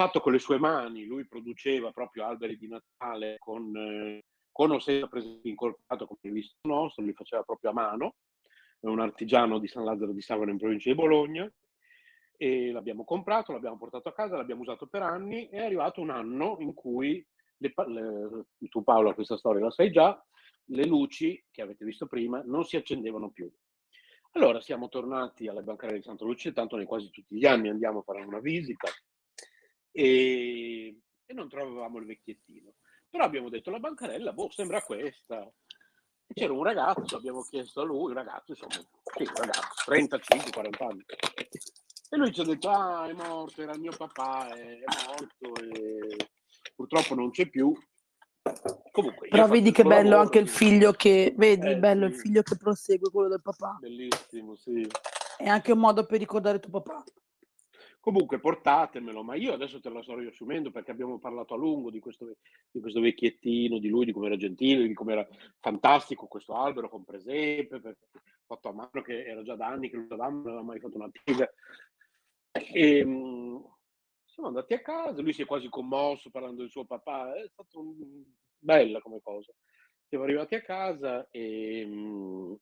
Fatto con le sue mani, lui produceva proprio alberi di Natale con, eh, con o senza presenza incorporato come hai visto nostro, li faceva proprio a mano, è un artigiano di San Lazzaro di Savona in provincia di Bologna. E l'abbiamo comprato, l'abbiamo portato a casa, l'abbiamo usato per anni. E è arrivato un anno in cui, le le- tu Paolo questa storia la sai già, le luci che avete visto prima non si accendevano più. Allora siamo tornati alla bancaria di Santa Lucia, tanto noi quasi tutti gli anni andiamo a fare una visita e, e non trovavamo il vecchiettino. Però abbiamo detto la bancarella, boh, sembra questa. E c'era un ragazzo, abbiamo chiesto a lui, un ragazzo, insomma, sì, un ragazzo, 35-40 anni. E lui ci ha detto, ah, è morto, era il mio papà, è, è morto e purtroppo non c'è più. Comunque, Però vedi il che bello lavoro, anche il figlio che... Vedi, Eh, bello il sì. figlio che prosegue quello del papà. Bellissimo, sì. È anche un modo per ricordare tuo papà. Comunque portatemelo, ma io adesso te la sto riassumendo perché abbiamo parlato a lungo di questo, di questo vecchiettino, di lui, di come era gentile, di come era fantastico questo albero con presepe, fatto a mano che era già da anni che usavamo, non aveva mai fatto una piega. E, mm, siamo andati a casa, lui si è quasi commosso parlando del suo papà, è stato un- bella come cosa. Siamo arrivati a casa e, mm,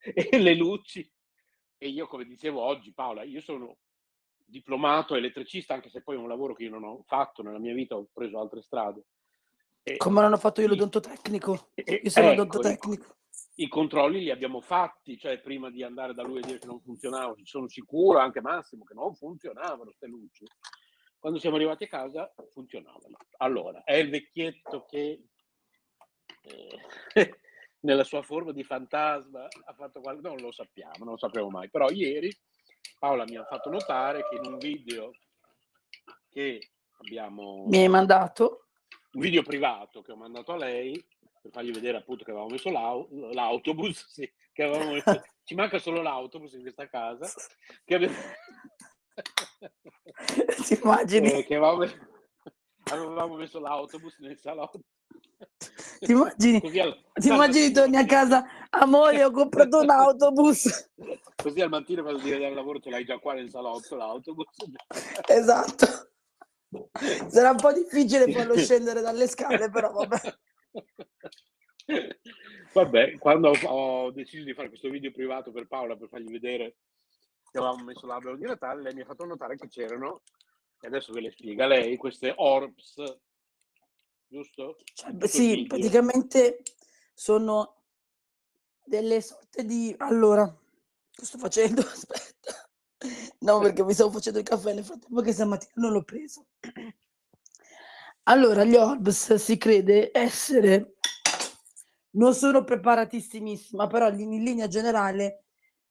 e le luci, e io come dicevo oggi Paola, io sono diplomato elettricista, anche se poi è un lavoro che io non ho fatto nella mia vita, ho preso altre strade. E- Come l'hanno fatto io l'odontotecnico. e- Io sono ecco, odontotecnico. i controlli li abbiamo fatti, cioè prima di andare da lui e dire che non funzionava, sono sicuro, anche Massimo, che non funzionavano queste luci. Quando siamo arrivati a casa funzionavano. Allora, è il vecchietto che eh, nella sua forma di fantasma ha fatto qualcosa, non lo sappiamo, non lo sapremo mai, però ieri Paola mi ha fatto notare che in un video che abbiamo... Mi hai mandato? Un video privato che ho mandato a lei, per fargli vedere appunto che avevamo messo l'au- l'autobus, sì, che avevamo messo... ci manca solo l'autobus in questa casa, che abbiamo... Ti immagini? Eh, che avevamo... avevamo messo l'autobus nel salotto. Ti immagini, Così al- ti immagini torni a casa, amore, ho comprato un autobus. Così al mattino quando devi andare al lavoro ce l'hai già qua nel salotto l'autobus. Esatto. Sarà un po' difficile farlo scendere dalle scale, però vabbè. Vabbè, quando ho, ho deciso di fare questo video privato per Paola per fargli vedere che avevamo messo l'albero di Natale, lei mi ha fatto notare che c'erano, e adesso ve le spiega lei, queste orbs, giusto? Cioè, sì, video. praticamente sono delle sorte di... Allora, che sto facendo? Aspetta. No, perché mi stavo facendo il caffè nel frattempo che stamattina non l'ho preso. Allora, gli orbs si crede essere... Non sono preparatissimissima, però in in linea generale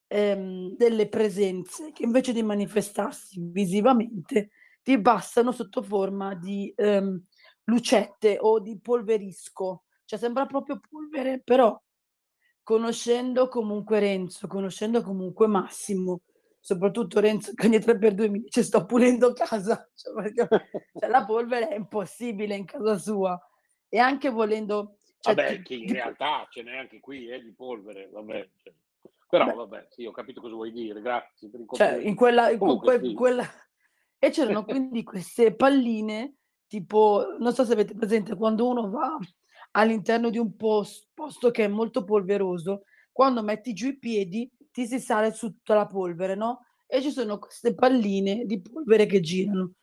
ehm, delle presenze che invece di manifestarsi visivamente ti passano sotto forma di ehm, lucette o di polverisco. Cioè sembra proprio polvere, però conoscendo comunque Renzo, conoscendo comunque Massimo, soprattutto Renzo che ogni 3x2 mi dice sto pulendo casa, cioè, perché, cioè, la polvere è impossibile in casa sua e anche volendo... cioè, Vabbè, che in realtà ce n'è anche qui, eh, di polvere, vabbè. cioè. Però vabbè, sì, ho capito cosa vuoi dire, grazie per il cioè, complimento. in quella, in Comunque, que- sì. quella... E c'erano quindi queste palline, tipo, non so se avete presente, quando uno va all'interno di un pos- posto che è molto polveroso, quando metti giù i piedi ti si sale su tutta la polvere, no? E ci sono queste palline di polvere che girano.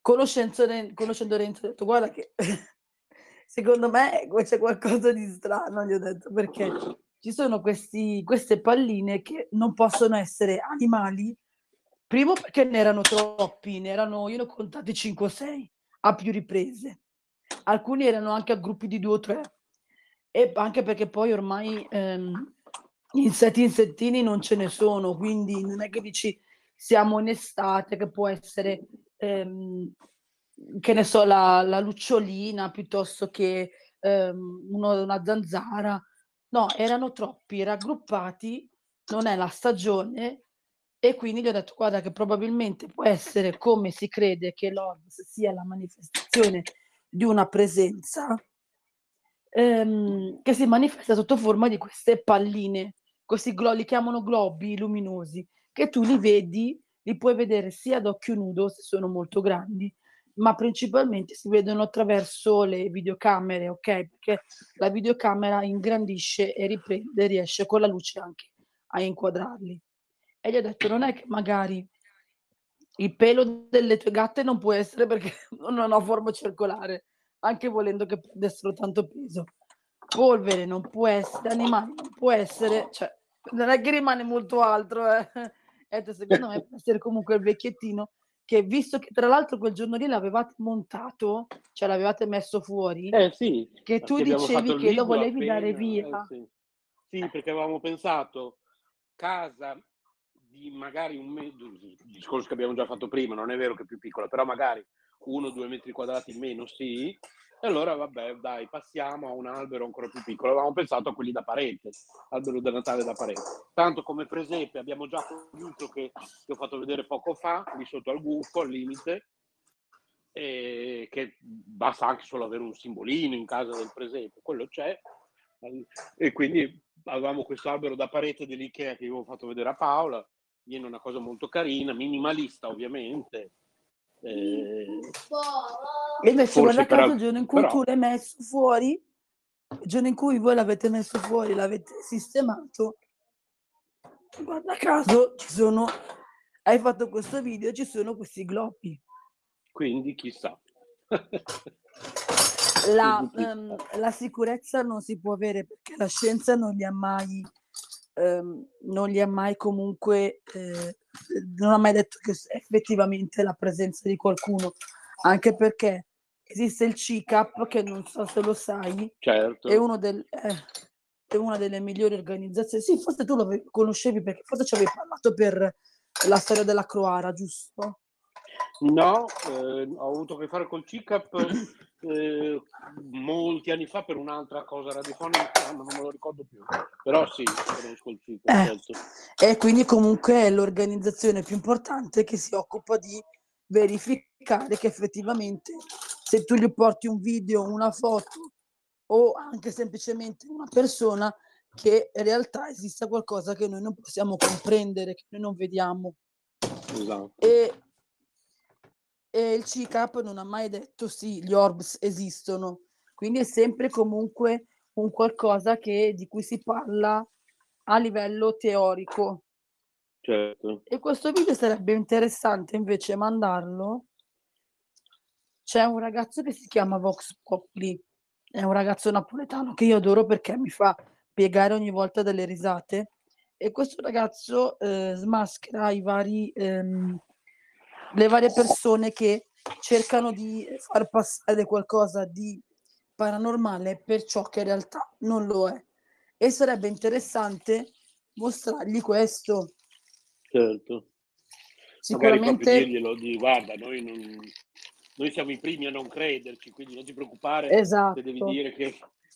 Conoscendo Renzo, ho detto, guarda che secondo me c'è qualcosa di strano, gli ho detto, perché ci sono questi, queste palline che non possono essere animali, primo perché ne erano troppi, ne erano, io ne ho contati 5 o 6 a più riprese. Alcuni erano anche a gruppi di due o tre, e anche perché poi ormai ehm, insetti insettini non ce ne sono, quindi non è che dici siamo in estate, che può essere, ehm, che ne so, la, la lucciolina piuttosto che ehm, uno- una zanzara. No, erano troppi, raggruppati, non è la stagione e quindi gli ho detto guarda che probabilmente può essere come si crede che l'Orbs sia la manifestazione di una presenza ehm, che si manifesta sotto forma di queste palline, questi glo- li chiamano globi luminosi, che tu li vedi, li puoi vedere sia ad occhio nudo se sono molto grandi, ma principalmente si vedono attraverso le videocamere, ok? Perché la videocamera ingrandisce e riprende, riesce con la luce anche a inquadrarli. E gli ho detto, non è che magari il pelo delle tue gatte non può essere perché non ha forma circolare, anche volendo che prendessero tanto peso. Polvere non può essere, animali non può essere, cioè, non è che rimane molto altro. Eh. E ho secondo me può essere comunque il vecchiettino che visto che tra l'altro quel giorno lì l'avevate montato, cioè l'avevate messo fuori, Eh sì, che tu dicevi che lo volevi dare appena, via. eh, sì. Sì, perché avevamo pensato casa di magari un il discorso che abbiamo già fatto prima, non è vero che è più piccola, però magari uno o due metri quadrati in meno sì, e allora vabbè dai passiamo a un albero ancora più piccolo, avevamo pensato a quelli da parete, albero da Natale da parete. Tanto come presepe abbiamo già quello che ti ho fatto vedere poco fa, lì sotto al gufo, al limite, e che basta anche solo avere un simbolino in casa del presepe, quello c'è, e quindi avevamo questo albero da parete dell'Ikea che avevo fatto vedere a Paola, viene una cosa molto carina, minimalista ovviamente. eh, E invece guarda caso il giorno in cui però- tu l'hai messo fuori, il giorno in cui voi l'avete messo fuori, l'avete sistemato, guarda caso ci sono, hai fatto questo video, ci sono questi globi. quindi chissà. La, ehm, la sicurezza non si può avere perché la scienza non gli ha mai, ehm, non gli ha mai comunque, eh, non ha mai detto che effettivamente la presenza di qualcuno, anche perché esiste il CICAP che non so se lo sai, Certo. è, uno del, eh, è una delle migliori organizzazioni. Sì, forse tu lo conoscevi perché forse ci avevi parlato per la storia della Croara, giusto? No, eh, ho avuto a che fare col CICAP eh, molti anni fa per un'altra cosa radiofonica, non me lo ricordo più. Però sì, conosco il CICAP, Eh, e quindi comunque è l'organizzazione più importante che si occupa di verificare che effettivamente se tu gli porti un video, una foto o anche semplicemente una persona, che in realtà esista qualcosa che noi non possiamo comprendere, che noi non vediamo. Esatto. E, e il CICAP non ha mai detto sì, gli orbs esistono, quindi è sempre comunque un qualcosa che, di cui si parla a livello teorico. certo. E questo video sarebbe interessante invece mandarlo. C'è un ragazzo che si chiama Vox Populi, è un ragazzo napoletano che io adoro perché mi fa piegare ogni volta delle risate. E questo ragazzo eh, smaschera i vari, ehm, le varie persone che cercano di far passare qualcosa di paranormale per ciò che in realtà non lo è. E sarebbe interessante mostrargli questo. Certo. Sicuramente dirglielo, di guarda, noi, non- noi siamo i primi a non crederci, quindi non ti preoccupare se devi, esatto, dire che,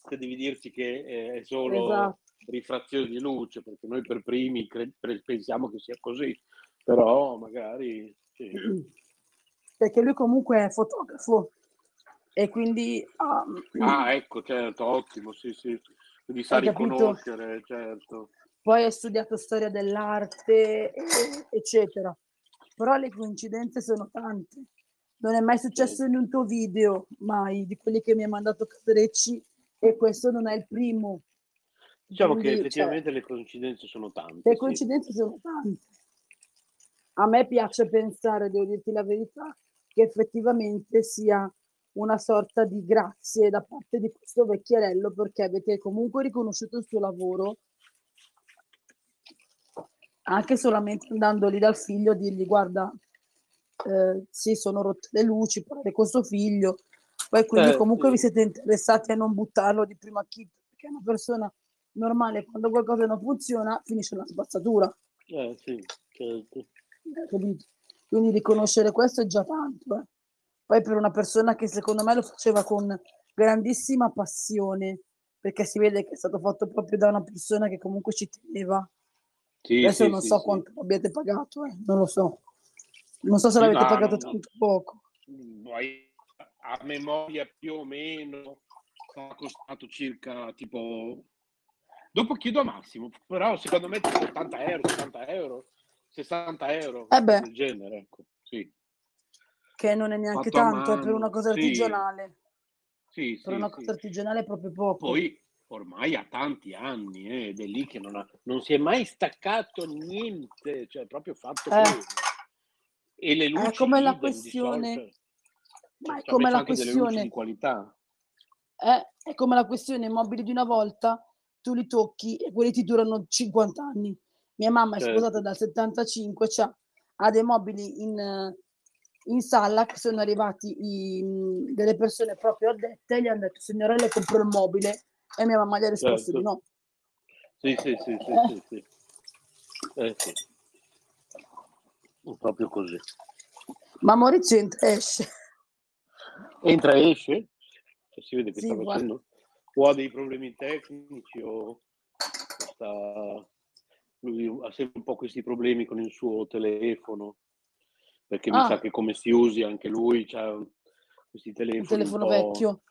se devi dirci che eh, è solo esatto. rifrazione di luce, perché noi per primi cre- pensiamo che sia così, però magari sì. Perché lui comunque è fotografo e quindi ha, Ah, ecco, certo, ottimo, sì, sì. Quindi sa riconoscere, certo. Poi ha studiato storia dell'arte, eccetera. Però le coincidenze sono tante. Non è mai successo in un tuo video, mai, di quelli che mi ha mandato Casarecci, e questo non è il primo. Diciamo che Quindi, cioè, effettivamente le coincidenze sono tante, le sì. coincidenze sono tante. A me piace pensare, devo dirti la verità, che effettivamente sia una sorta di grazie da parte di questo vecchierello perché avete comunque riconosciuto il suo lavoro anche solamente andando lì dal figlio a dirgli guarda eh, sì sono rotte le luci parlare con suo figlio poi quindi Eh, comunque sì. vi siete interessati a non buttarlo di prima acchito perché è una persona normale quando qualcosa non funziona finisce una spazzatura Eh, sì, certo. Capito? Quindi riconoscere questo è già tanto. eh. Poi per una persona che secondo me lo faceva con grandissima passione, perché si vede che è stato fatto proprio da una persona che comunque ci teneva. Sì, Adesso sì, non so sì. quanto abbiate pagato, eh, non lo so. Non so se l'avete no, pagato non- tanto poco. Poi, a memoria più o meno ha costato circa tipo dopo chiedo a Massimo però secondo me tipo 80 euro 70 euro 60 euro Eh beh. del genere ecco sì Che non è neanche Fatto tanto, è per una mano, cosa sì. artigianale. sì Per sì, una sì. cosa artigianale è proprio poco. poi ormai ha tanti anni eh, ed è lì che non, ha, non si è mai staccato niente cioè proprio fatto Eh. e le luci come la questione- solito, Ma cioè, è come la questione di qualità Eh, è come la questione mobili di una volta, tu li tocchi e quelli ti durano 50 anni. Mia mamma è Certo. sposata dal 75, c'ha, ha dei mobili in, in sala che sono arrivati i- mh, delle persone proprio addette gli hanno detto signora le compro il mobile e mia mamma gli ha risposto Certo. di no. Sì, sì, sì, sì, Eh. sì, sì. Eh, sì. Proprio così. Ma Maurizio entra esce. Entra e esce, cioè, si vede che Sì, sta guarda. facendo, o ha dei problemi tecnici o sta, lui ha sempre un po' questi problemi con il suo telefono, perché mi Ah. sa che come si usi anche lui, c'ha questi telefoni Un telefono un po', vecchio.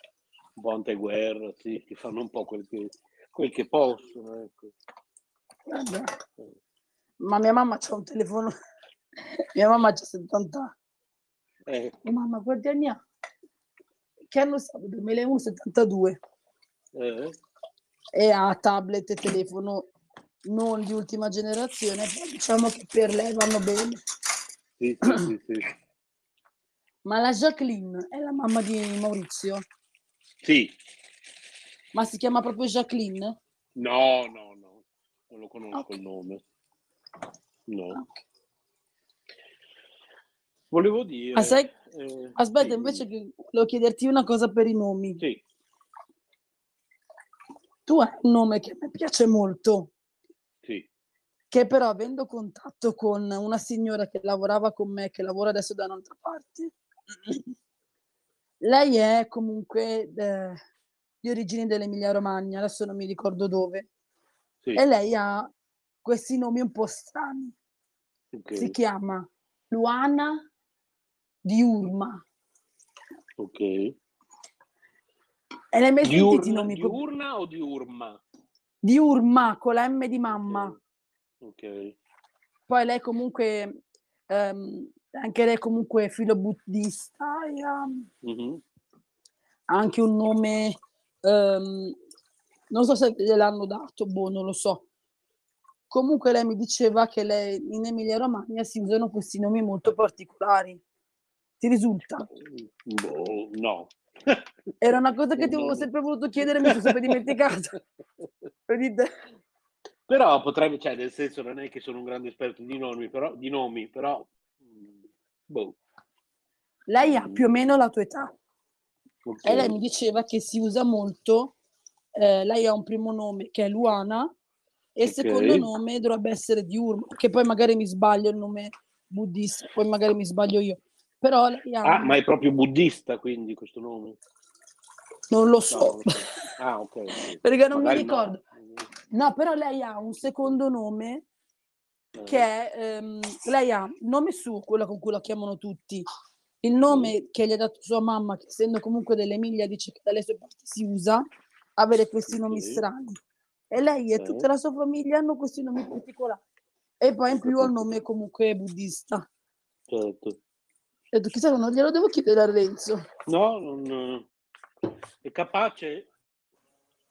un po' anteguerra, sì, che fanno un po' quel che, quel che possono, ecco. Ma mia mamma c'ha un telefono. mia mamma c'ha 70 anni. Eh, Oh, mamma, quanti anni ha? Che anno siamo? 2001, 72. eh, E ha tablet e telefono non di ultima generazione, però diciamo che per lei vanno bene. sì, sì, sì, sì. Ma la Jacqueline è la mamma di Maurizio? Sì, Ma si chiama proprio Jacqueline? no, no, no, non lo conosco Ok. il nome. No. Ok. Volevo dire... Ah, sai- eh, Aspetta, sì, invece che volevo chiederti una cosa per i nomi. Sì, Tu hai un nome che me piace molto. Che però avendo contatto con una signora che lavorava con me, che lavora adesso da un'altra parte, lei è comunque eh, di origini dell'Emilia Romagna, adesso non mi ricordo dove, sì. e lei ha questi nomi un po' strani. ok, Si chiama Luana Diurma. ok. E l'hai mai sentiti i Diurna, nomi? diurna o diurma? Diurma con la M di mamma. Ok. Poi lei comunque, ehm, anche lei comunque filo buddista, ha Mhm. ha anche un nome, ehm, non so se gliel'hanno dato, boh, non lo so. Comunque lei mi diceva che lei in Emilia Romagna si usano questi nomi molto particolari. Ti risulta? Boh, no. Era una cosa che ti avevo sempre voluto chiedere, mi sono sempre dimenticato. Però potrebbe, cioè, nel senso, non è che sono un grande esperto di nomi, però, di nomi, però mm, boh, Lei ha più o meno la tua età. ok. E lei mi diceva che si usa molto, eh, lei ha un primo nome che è Luana e il Ok. secondo nome dovrebbe essere Diurma, che poi magari mi sbaglio il nome buddista, poi magari mi sbaglio io. Però lei ha, Ah, ma è proprio buddista, quindi, questo nome? non lo No, so, lo so. Ah, ok. perché non mi Magari no. ricordo. No, però lei ha un secondo nome Eh, che è, ehm, lei ha nome su, quello con cui la chiamano tutti, il nome che gli ha dato sua mamma, che essendo comunque dell'Emilia dice che dalle sue parti si usa, avere questi nomi strani. E lei e tutta la sua famiglia hanno questi nomi particolari. E poi in più ha il nome comunque buddista. certo. Detto, chissà, non glielo devo chiedere a Renzo. No, non... è capace,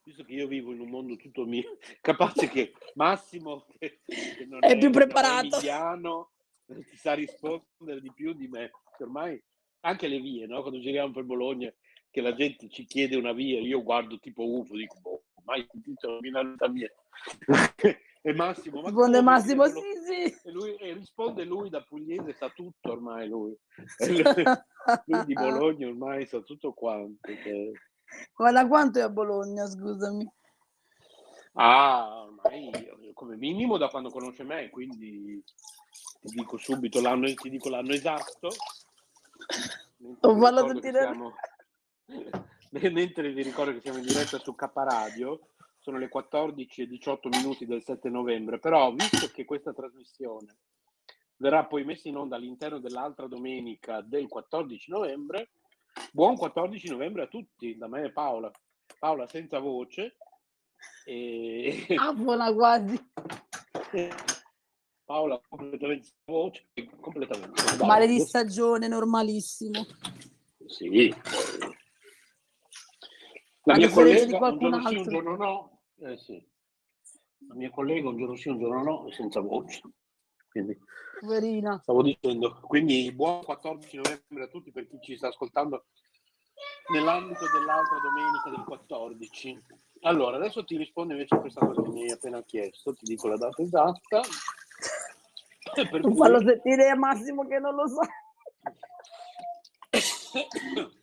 visto che io vivo in un mondo tutto mio, capace che Massimo, che, che non È più non preparato. emiliano, ti sa rispondere di più di me. Che Ormai anche le vie, no? quando giriamo per Bologna, che la gente ci chiede una via, io guardo tipo UFO, dico, boh, mai sentito vita mia. e Massimo, ma Risponde? Massimo, sì, sì. E, lui, e risponde lui da pugliese, sa tutto ormai lui. Lui, di Bologna ormai sa tutto quanto. cioè. Ma da quanto è a Bologna, scusami? Ah, ormai come minimo da quando conosce me, quindi ti dico subito l'anno, ti dico l'anno esatto. Non che sentire- siamo- Mentre vi ricordo che siamo in diretta su K Radio, sono le 14 e 18 minuti del 7 novembre, però visto che questa trasmissione verrà poi messa in onda all'interno dell'altra domenica del 14 novembre, buon 14 novembre a tutti, da me e Paola. Paola senza voce. E... Ah, buona quasi. Paola completamente senza voce, completamente. Male di stagione, normalissimo. Sì. La mia collega un giorno sì, un altro. giorno no. Eh sì. La mia collega un giorno sì, un giorno no, senza voce. Quindi Poverina. stavo dicendo, quindi buon 14 novembre a tutti per chi ci sta ascoltando nell'ambito dell'altra domenica del 14. Allora, adesso ti rispondo invece a questa cosa che mi hai appena chiesto, ti dico la data esatta. Per cui- fallo sentire a Massimo che non lo so.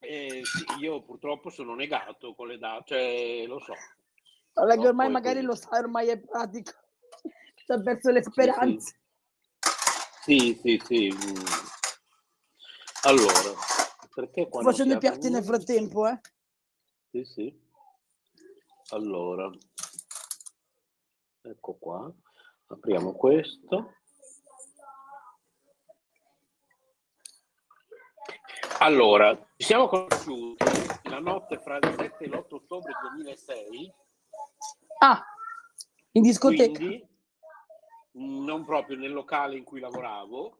Eh, sì, io purtroppo sono negato con le date, cioè lo so. Purtroppo ormai magari così. lo sai, ormai è pratico. Ci ha perso le speranze. Sì, sì, sì. mm. Allora, perché qua Sto non facendo i piatti nel frattempo, eh. Sì, sì. Allora, ecco qua. Apriamo questo. Allora, ci siamo conosciuti la notte fra il 7 e l'8 ottobre 2006, Ah, in discoteca. quindi non proprio nel locale in cui lavoravo,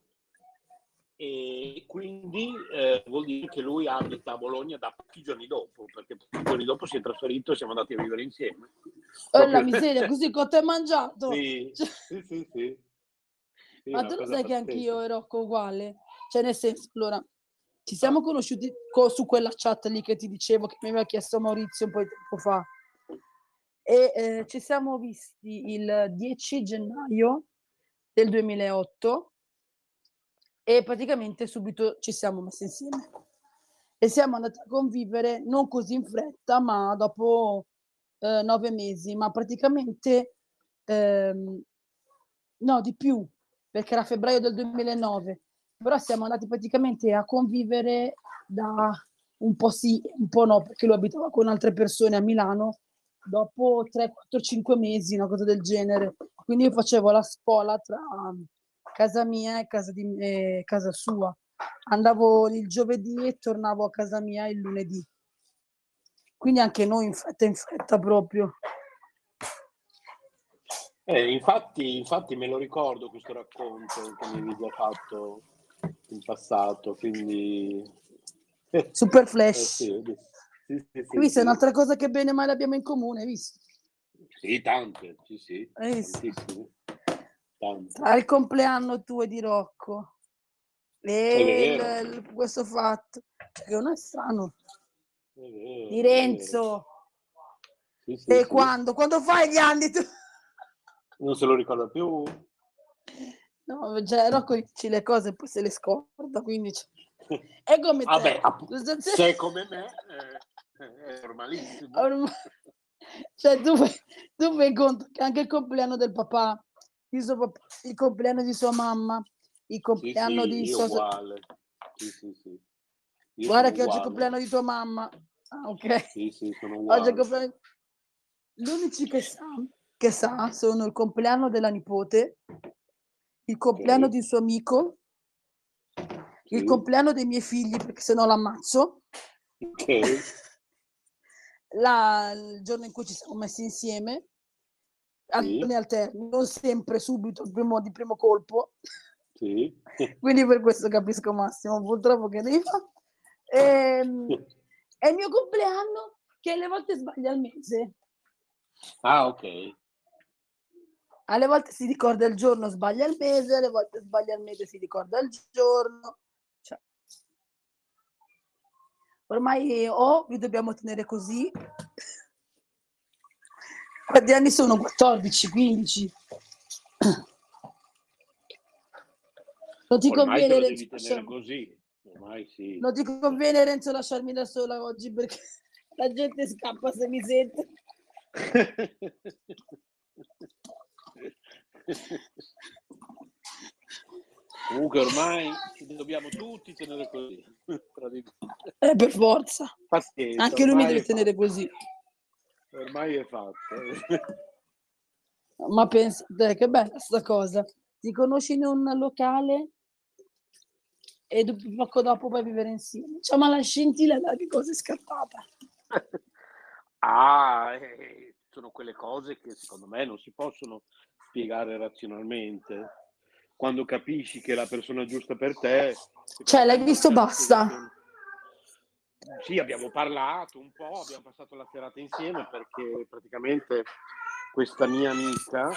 e quindi eh, vuol dire che lui abita a Bologna da pochi giorni dopo, perché pochi giorni dopo si è trasferito e siamo andati a vivere insieme. Oh, la miseria, così cosa hai mangiato? Sì, sì, sì, sì. Sì, Ma tu lo sai che anch'io pazzesca. ero uguale? Cioè, nel senso, allora, Ci siamo conosciuti co- su quella chat lì che ti dicevo che mi aveva chiesto Maurizio un po' di tempo fa. E eh, ci siamo visti il 10 gennaio del 2008 e praticamente subito ci siamo messi insieme. E siamo andati a convivere non così in fretta, ma dopo eh, nove mesi, ma praticamente ehm, no, di più, perché era febbraio del 2009 però siamo andati praticamente a convivere da un po' sì, un po' no, perché lui abitava con altre persone a Milano, dopo 3, 4, 5 mesi, una cosa del genere. Quindi io facevo la spola tra casa mia e casa, di, e casa sua. Andavo il giovedì e tornavo a casa mia il lunedì. Quindi anche noi in fretta in fretta proprio. Eh, infatti, infatti me lo ricordo questo racconto che mi avevi fatto in passato, quindi... Super Flash. Eh, sì, sì, sì, Hai visto? È un'altra cosa che bene o male abbiamo in comune, visto? Sì, tante, sì, sì. Tante. Tra il compleanno tuo e di Rocco e il- il- questo fatto, che non è strano, È vero, di Renzo. Sì, sì, E sì. quando? Quando fai gli anni tu? Non se lo ricorda più. No, cioè, Rocco dice le cose e poi se le scorda, quindi... cioè, È come te. Vabbè, se è come me, eh, è normalissimo. Ormai- Cioè, tu tu fai conto che anche il compleanno del papà, papà, il compleanno di sua mamma, il Sì, compleanno sì, di io sua... uguale. Sì, sì, sì. Guarda che oggi è il uguale. compleanno di tua mamma. Ah, ok. Sì, sì, Oggi è uguale. il compleanno... Gli unici che sa, che sa sono il compleanno della nipote, il compleanno Ok. di un suo amico, il Sì. compleanno dei miei figli, perché se no l'ammazzo, Ok. La- il giorno in cui ci siamo messi insieme, Sì. anni alterni, non sempre subito, il primo, di primo colpo. Sì. Quindi per questo capisco Massimo, purtroppo che devi fare. Ehm, è il mio compleanno che alle volte sbaglia il mese, Ah, ok. alle volte si ricorda il giorno, sbaglia il mese, alle volte sbaglia il mese, si ricorda il giorno. Cioè, ormai o vi dobbiamo tenere così. Quanti anni sono? 14, 15. Non ti Ormai conviene, Renzo, così. Ormai sì. non ti conviene Renzo lasciarmi da sola oggi perché la gente scappa se mi sente. Comunque ormai dobbiamo tutti tenere così. Eh, per forza. Pazienza, Anche lui mi deve tenere fatto. così. Ormai è fatto. Ma pensa, te, che bella sta cosa. Ti conosci in un locale e poco dopo vai a vivere insieme. Cioè, ma la scintilla da che cosa è scattata? Ah, eh, sono quelle cose che secondo me non si possono spiegare razionalmente. Quando capisci che è la persona giusta per te... Cioè, l'hai visto, basta. Sì, abbiamo parlato un po', abbiamo passato la serata insieme perché praticamente questa mia amica,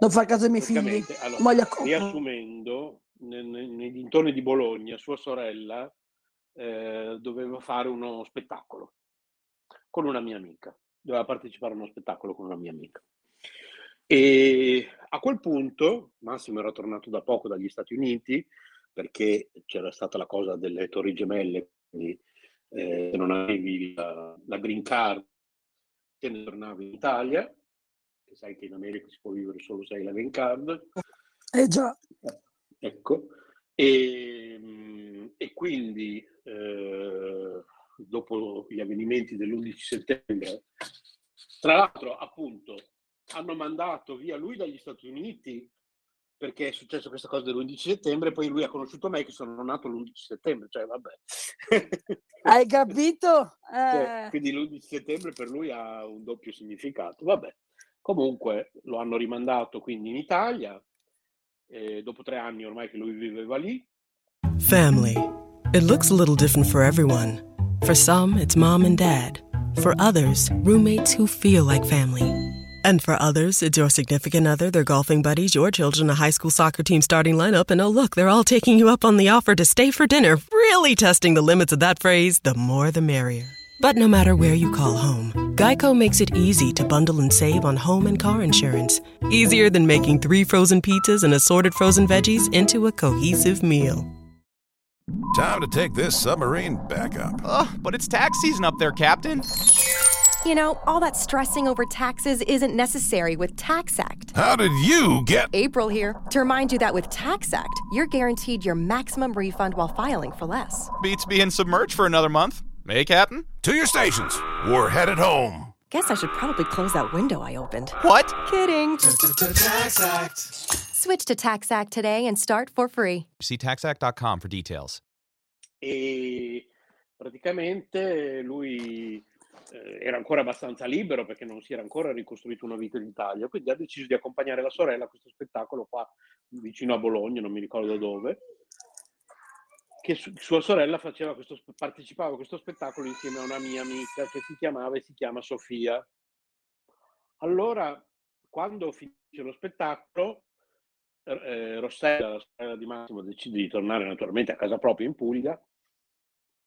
Non fa caso ai miei figli. allora, riassumendo, ne- ne- nei dintorni di Bologna, sua sorella eh, doveva fare uno spettacolo con una mia amica, doveva partecipare a uno spettacolo con una mia amica. E a quel punto Massimo era tornato da poco dagli Stati Uniti perché c'era stata la cosa delle torri gemelle, quindi eh, se non avevi la, la green card te ne tornavi in Italia, che sai che in America si può vivere solo se hai la green card, Eh già. Ecco, e, mm, e quindi eh, dopo gli avvenimenti dell'11 settembre, tra l'altro appunto hanno mandato via lui dagli Stati Uniti perché è successo questa cosa dell'11 settembre, poi lui ha conosciuto me che sono nato l'11 settembre, cioè vabbè. Hai capito? Cioè, Eh, quindi l'11 settembre per lui ha un doppio significato. Vabbè, comunque lo hanno rimandato quindi in Italia, e dopo tre anni ormai che lui viveva lì, Family. It looks a little different for everyone. For some, it's mom and dad. For others, roommates who feel like family. And for others, it's your significant other, their golfing buddies, your children, a high school soccer team starting lineup, and oh, look, they're all taking you up on the offer to stay for dinner, really testing the limits of that phrase the more the merrier. But no matter where you call home, Geico makes it easy to bundle and save on home and car insurance. Easier than making three frozen pizzas and assorted frozen veggies into a cohesive meal. Time to take this submarine back up. Ugh, but it's tax season up there, Captain. You know, all that stressing over taxes isn't necessary with TaxAct. How did you get. April here to remind you that with TaxAct, you're guaranteed your maximum refund while filing for less. Beats being submerged for another month. Hey, Captain? To your stations. We're headed home. Guess I should probably close that window I opened. What? Kidding. TaxAct. Switch to TaxAct today and start for free. See taxact.com for details. E praticamente lui eh, era ancora abbastanza libero perché non si era ancora ricostruito una vita in Italia, quindi ha deciso di accompagnare la sorella a questo spettacolo qua vicino a Bologna, non mi ricordo dove, che su- sua sorella questo, partecipava a questo spettacolo insieme a una mia amica che si chiamava e si chiama Sofia. Allora, quando finisce lo spettacolo, eh, Rossella, la sorella di Massimo, decide di tornare naturalmente a casa propria in Puglia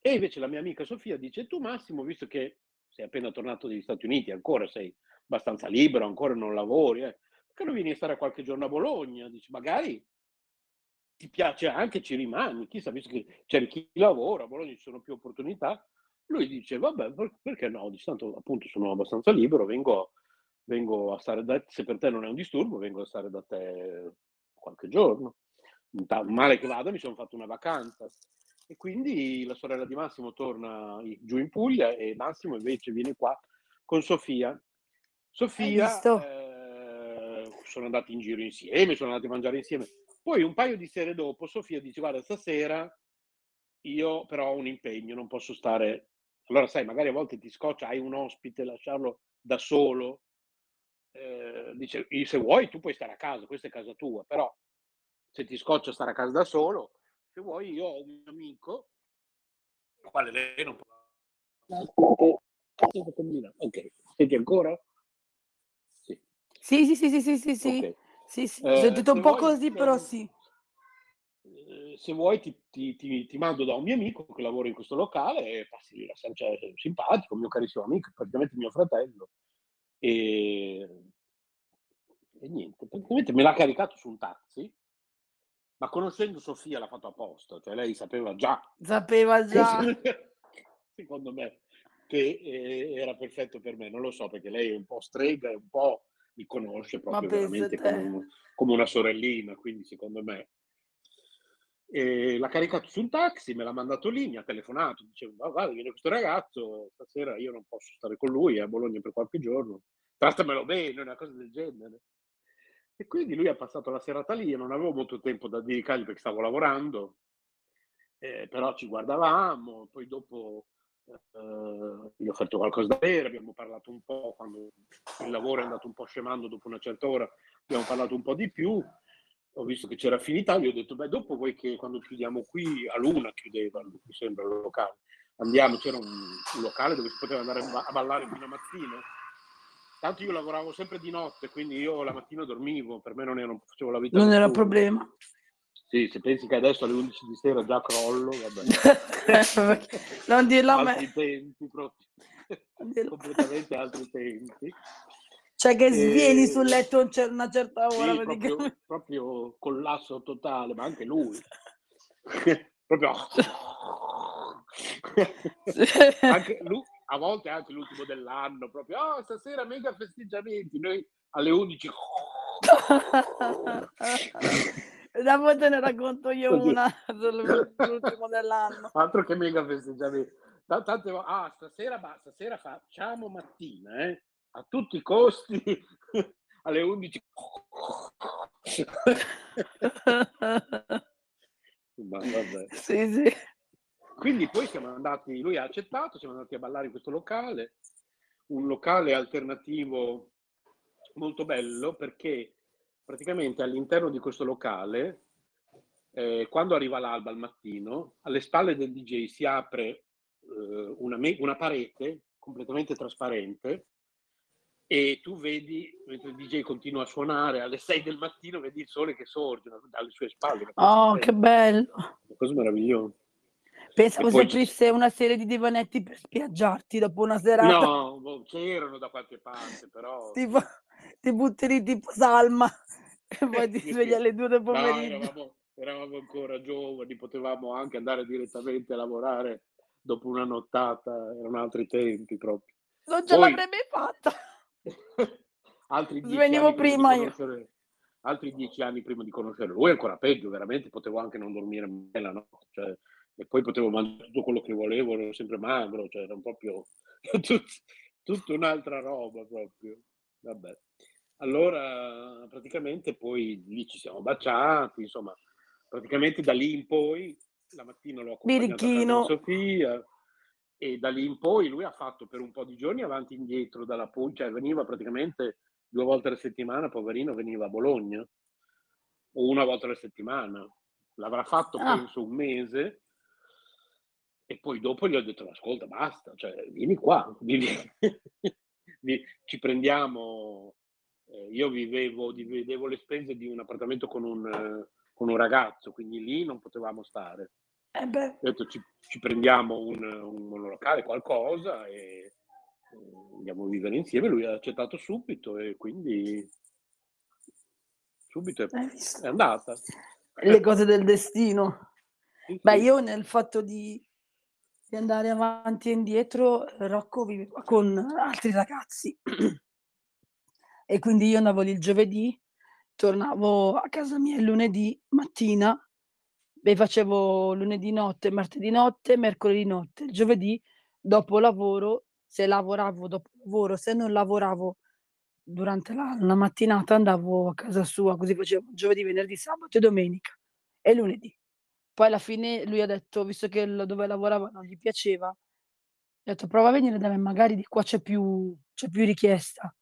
e invece la mia amica Sofia dice tu Massimo, visto che sei appena tornato dagli Stati Uniti, ancora sei abbastanza libero, ancora non lavori, eh, perché non vieni a stare qualche giorno a Bologna? Dice magari ti piace anche, ci rimani, chissà, visto che c'è chi lavora, a Bologna ci sono più opportunità. Lui dice, vabbè, per- perché no? Dice, tanto appunto sono abbastanza libero, vengo, vengo a stare da te, se per te non è un disturbo, vengo a stare da te qualche giorno. Male che vada, mi sono fatto una vacanza. E quindi la sorella di Massimo torna giù in Puglia e Massimo invece viene qua con Sofia. Sofia eh, sono andati in giro insieme, sono andati a mangiare insieme. Poi un paio di sere dopo Sofia dice guarda stasera io però ho un impegno, non posso stare. Allora sai, magari a volte ti scoccia, hai un ospite, lasciarlo da solo. Eh, dice "Io, se vuoi tu puoi stare a casa, questa è casa tua, però se ti scoccia stare a casa da solo, se vuoi io ho un amico, il quale lei non può... Ok, senti ancora? Sì. Sì, sì, sì, sì, sì, sì, sì. Ok. Sì, sì. Eh, Sentito un po' vuoi, così, però eh, sì. eh, se vuoi ti, ti- ti- ti mando da un mio amico che lavora in questo locale e passi lì cioè, è simpatico, mio carissimo amico, praticamente mio fratello. E, e niente, praticamente me l'ha caricato su un taxi, ma conoscendo Sofia l'ha fatto apposta, cioè lei sapeva già, Sapeva già. secondo me, che eh, era perfetto per me, non lo so perché lei è un po' strega e un po' mi conosce proprio veramente te. come, un- come una sorellina, quindi secondo me e l'ha caricato su un taxi, me l'ha mandato lì, mi ha telefonato, diceva "Ma guarda, viene questo ragazzo, stasera io non posso stare con lui, è a Bologna per qualche giorno, trattamelo bene, una cosa del genere. E quindi lui ha passato la serata lì, io non avevo molto tempo da dedicargli perché stavo lavorando, eh, però ci guardavamo, poi dopo eh, gli ho offerto qualcosa da bere, abbiamo parlato un po', quando il lavoro è andato un po' scemando dopo una certa ora, abbiamo parlato un po' di più, ho visto che c'era affinità, gli ho detto, beh, dopo vuoi che quando chiudiamo qui, a luna chiudeva, mi sembra, il locale, andiamo, c'era un, un locale dove si poteva andare a ballare fino a mattina. Tanto io lavoravo sempre di notte, quindi io la mattina dormivo, per me non, era, facevo la vita Non era un problema. Sì, se pensi che adesso alle 11 di sera già crollo, vabbè. non dirlo a altri me. tempi proprio. Completamente altri tempi. Cioè che svieni E- sul letto a una certa ora, Sì, proprio, proprio collasso totale, ma anche lui. proprio... anche lui, a volte anche l'ultimo dell'anno, proprio, oh, stasera mega festeggiamenti, noi alle 11... Dopo te ne racconto io una sul- sull'ultimo dell'anno. Altro che mega festeggiamenti. Ta- Tante ah, stasera, ba- stasera facciamo mattina, eh? A tutti i costi, alle 11. Ma vabbè. Sì, sì. Quindi poi siamo andati, lui ha accettato, siamo andati a ballare in questo locale, un locale alternativo molto bello perché praticamente all'interno di questo locale, eh, quando arriva l'alba al mattino, alle spalle del DJ si apre eh, una, me- una parete completamente trasparente e tu vedi, mentre il DJ continua a suonare alle 6 del mattino, vedi il sole che sorge dalle sue spalle. Oh, che bello. Una cosa meravigliosa. Pensavo E poi si aprisse una serie di divanetti per spiaggiarti dopo una serata. No, boh, c'erano da qualche parte, però... Tipo, ti butti lì tipo salma e poi ti Sì, svegli alle due del No, pomeriggio. eravamo, eravamo ancora giovani, potevamo anche andare direttamente a lavorare dopo una nottata, erano altri tempi proprio. Non ce Poi- l'avrei mai fatta. altri dieci Svenivo prima io. conoscere- altri dieci anni prima di conoscerlo. Lui è ancora peggio, veramente potevo anche non dormire mai la notte, cioè, e poi potevo mangiare tutto quello che volevo, ero sempre magro, cioè era proprio tut- tutta un'altra roba proprio. Vabbè. Allora, praticamente poi lì ci siamo baciati, insomma, praticamente da lì in poi, la mattina l'ho accompagnato a. Sofia, e da lì in poi lui ha fatto per un po' di giorni avanti e indietro dalla Puglia, cioè veniva praticamente due volte alla settimana, poverino, veniva a Bologna, o una volta alla settimana. L'avrà fatto Ah. penso un mese e poi dopo gli ho detto, ascolta, basta, cioè, vieni qua, vivi- vi- ci prendiamo, eh, io vivevo, dividevo le spese di un appartamento con un, con un ragazzo, quindi lì non potevamo stare. Eh beh, Ho detto ci, ci prendiamo un, un monolocale, qualcosa e andiamo a vivere insieme. Lui ha accettato subito e quindi subito è, è andata. Le cose del destino. Beh, io nel fatto di, di andare avanti e indietro, Rocco viveva con altri ragazzi. E quindi io andavo lì il giovedì, tornavo a casa mia il lunedì mattina e facevo lunedì notte, martedì notte, mercoledì notte. Il giovedì dopo lavoro, se lavoravo dopo lavoro, se non lavoravo durante la, la mattinata andavo a casa sua, così facevo giovedì, venerdì, sabato e domenica e lunedì. Poi alla fine lui ha detto, visto che il dove lavorava non gli piaceva, ha detto prova a venire da me, magari di qua c'è più, c'è più richiesta.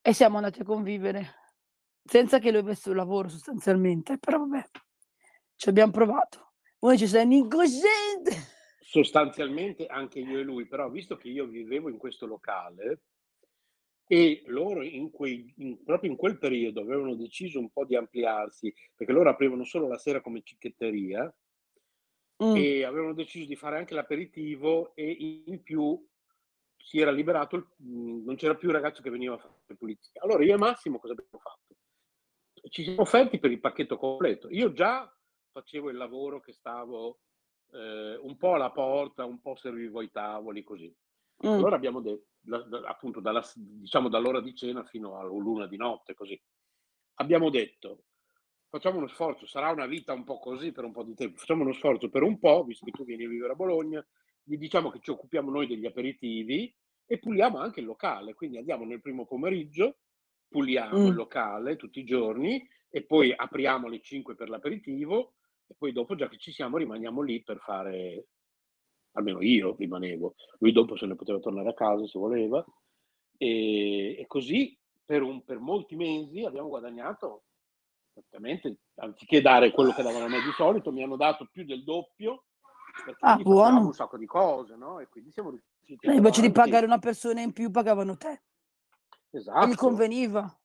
E siamo andati a convivere senza che lui avesse un lavoro sostanzialmente, però vabbè, ci abbiamo provato. Poi ci sei un incosciente. Sostanzialmente anche io e lui, però visto che io vivevo in questo locale e loro in quei, in- proprio in quel periodo avevano deciso un po' di ampliarsi, perché loro aprivano solo la sera come cicchetteria, Mm. e avevano deciso di fare anche l'aperitivo e in più si era liberato, il- mh, non c'era più il ragazzo che veniva a fare pulizia. Allora io e Massimo cosa abbiamo fatto? Ci siamo offerti per il pacchetto completo. Io già facevo il lavoro che stavo eh, un po' alla porta, un po' servivo i tavoli, così. Mm. Allora abbiamo detto, da- da- appunto dalla, diciamo dall'ora di cena fino all'una di notte, così. Abbiamo detto, facciamo uno sforzo, sarà una vita un po' così per un po' di tempo, facciamo uno sforzo per un po', visto che tu vieni a vivere a Bologna, gli diciamo che ci occupiamo noi degli aperitivi e puliamo anche il locale, quindi andiamo nel primo pomeriggio, puliamo Mm. il locale tutti i giorni e poi apriamo alle 5 per l'aperitivo e poi dopo, già che ci siamo, rimaniamo lì per fare, almeno io rimanevo, lui dopo se ne poteva tornare a casa se voleva e, e così per, un- per molti mesi abbiamo guadagnato praticamente, anziché dare quello che davano a me di solito, mi hanno dato più del doppio perché Ah, buono. un sacco di cose, no? E quindi siamo riusciti a Eh, Invece di pagare una persona in più, pagavano te. E gli Esatto. conveniva.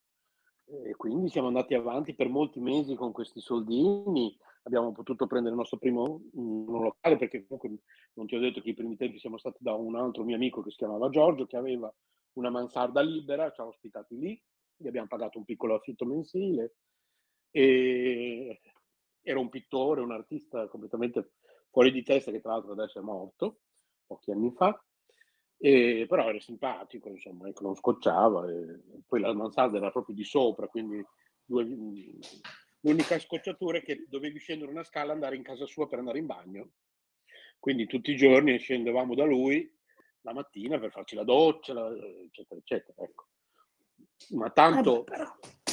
E quindi siamo andati avanti per molti mesi con questi soldini, abbiamo potuto prendere il nostro primo mm, locale perché comunque non ti ho detto che i primi tempi siamo stati da un altro mio amico che si chiamava Giorgio che aveva una mansarda libera, ci ha ospitati lì, gli abbiamo pagato un piccolo affitto mensile e era un pittore, un artista completamente fuori di testa che tra l'altro adesso è morto pochi anni fa. E, però era simpatico, insomma, ecco, non scocciava. E, poi la mansarda era proprio di sopra, quindi due- l'unica scocciatura è che dovevi scendere una scala e andare in casa sua per andare in bagno. Quindi tutti i giorni scendevamo da lui la mattina per farci la doccia, la- eccetera, eccetera. Ecco. Ma tanto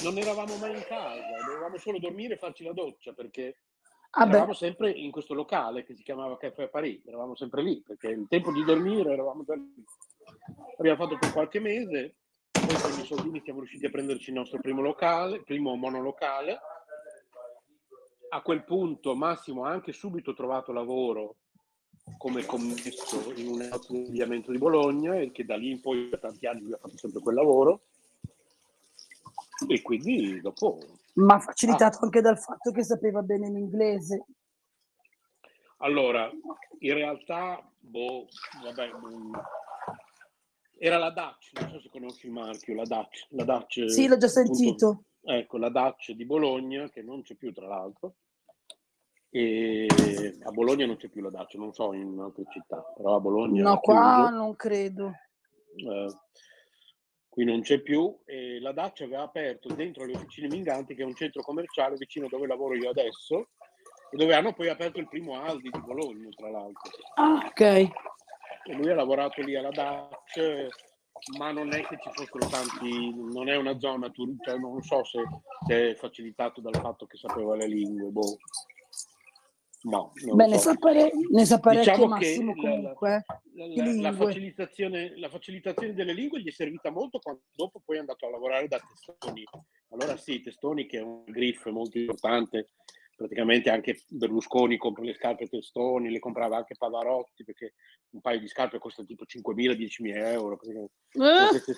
non eravamo mai in casa, dovevamo solo dormire e farci la doccia perché Ah beh. eravamo sempre in questo locale che si chiamava Caffè Parigi, eravamo sempre lì perché il tempo di dormire eravamo già lì. Abbiamo fatto per qualche mese, poi con i soldini siamo riusciti a prenderci il nostro primo locale, primo monolocale. A quel punto Massimo ha anche subito trovato lavoro come commesso in un abbigliamento di Bologna e che da lì in poi per tanti anni lui ha fatto sempre quel lavoro e quindi dopo Ma facilitato anche dal fatto che sapeva bene l'inglese. allora in realtà boh, vabbè, era la Dutch non so se conosci il marchio la Dutch la Dutch Sì, l'ho già appunto, sentito. Ecco la Dutch di Bologna che non c'è più tra l'altro e a Bologna non c'è più la Dutch non so in altre città però a Bologna No, qua chiuso non credo. eh, qui non c'è più e la Dacia aveva aperto dentro le officine Minganti che è un centro commerciale vicino dove lavoro io adesso e dove hanno poi aperto il primo Aldi di Bologna tra l'altro Ah, ok. e lui ha lavorato lì alla Dacia ma non è che ci fossero tanti non è una zona turistica non so se, se è facilitato dal fatto che sapeva le lingue boh. no Beh, lo ne so. sa, pare- ne sa parecchie Diciamo che Massimo comunque. eh, la, la- la facilitazione, la facilitazione delle lingue gli è servita molto quando dopo poi è andato a lavorare da Testoni. Allora sì, Testoni che è un griff molto importante, praticamente anche Berlusconi compra le scarpe Testoni, le comprava anche Pavarotti perché un paio di scarpe costa tipo 5.000-10.000 euro. Eh?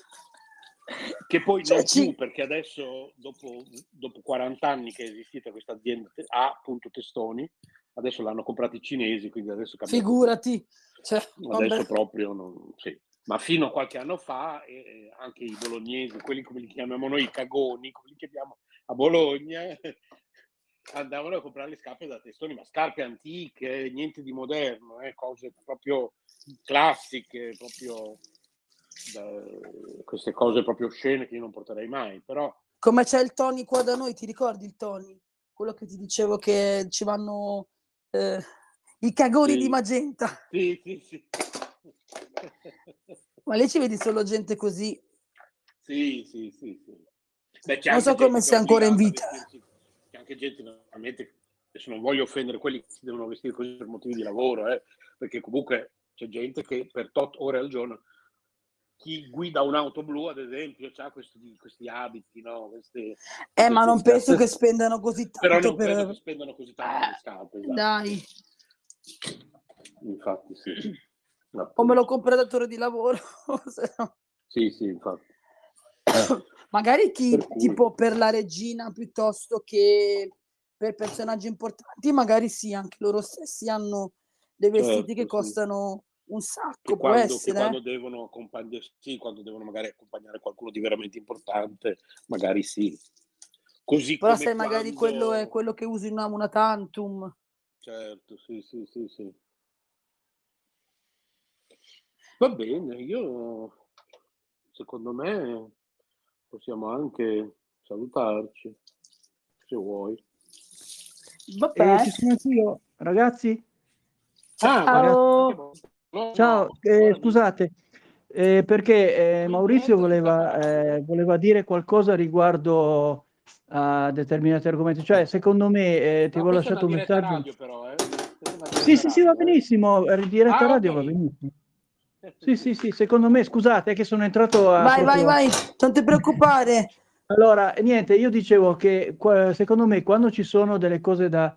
Che poi Cioè, non più perché adesso dopo, dopo 40 anni che è esistita questa azienda A Testoni, adesso l'hanno comprati i cinesi, quindi adesso cambia. Figurati. Cioè, Adesso vabbè. proprio non, sì. Ma fino a qualche anno fa eh, eh, anche i bolognesi, quelli come li chiamiamo noi, i cagoni, come li chiamiamo a Bologna, andavano a comprare le scarpe da testoni, ma scarpe antiche, niente di moderno, eh, cose proprio classiche, proprio da- queste cose proprio scene che io non porterei mai, però Come c'è il Tony qua da noi, ti ricordi il Tony? Quello che ti dicevo che ci vanno eh, i cagoni di Sì. magenta. sì, sì, sì. Ma lì ci vedi solo gente così. Sì, sì, sì, sì. Beh, Non so come sia ancora in vita. vestirsi- anche gente veramente, adesso non voglio offendere quelli che si devono vestire così per motivi di lavoro, eh, perché comunque c'è gente che per tot ore al giorno, chi guida un'auto blu ad esempio, ha questi, questi abiti, no? Queste, Eh, ma non penso che spendano così Però tanto non credo per... che spendano così tanto le scarpe, esatto. Dai, Infatti sì. o me lo compra datore di lavoro. se no- Sì, sì, infatti. Magari chi, Per tipo per la regina piuttosto che per personaggi importanti, magari sì, anche loro stessi hanno dei vestiti Certo, che sì. costano un sacco, che quando, che essere. quando eh. devono accompagnare, sì, quando devono magari accompagnare qualcuno di veramente importante, magari sì. Così Però come sai, magari quello è quando- quello che usi in una, una tantum. Certo, sì, sì, sì, sì. Va bene, io secondo me possiamo anche salutarci, se vuoi. Vabbè. Eh, ci sono anch'io, ragazzi. Ah, Ciao. Ciao, eh, scusate, eh, perché eh, Maurizio voleva, eh, voleva dire qualcosa riguardo a determinati argomenti. Cioè, secondo me, eh, ti avevo lasciato un messaggio. radio però, eh? Sì, sì, sì, va benissimo, diretta Ah, radio ok. va benissimo. Sì, sì, sì, secondo me, scusate, è che sono entrato a... Vai, vai, proprio- vai, non ti preoccupare. Allora, niente, io dicevo che secondo me quando ci sono delle cose da,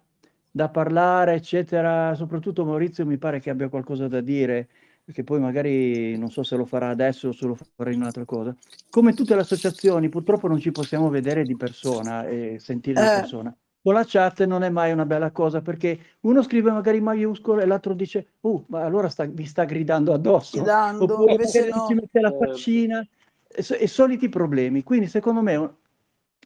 da parlare, eccetera, soprattutto Maurizio mi pare che abbia qualcosa da dire, perché poi magari non so se lo farà adesso o se lo farà in un'altra cosa. Come tutte le associazioni, purtroppo non ci possiamo vedere di persona e sentire di Eh. persona. Con la chat non è mai una bella cosa perché uno scrive magari in maiuscolo e l'altro dice, uh, ma allora sta- mi sta gridando addosso. Gridando, Oppure no. ci mette la Certo. faccina e, so- e soliti problemi. Quindi, secondo me,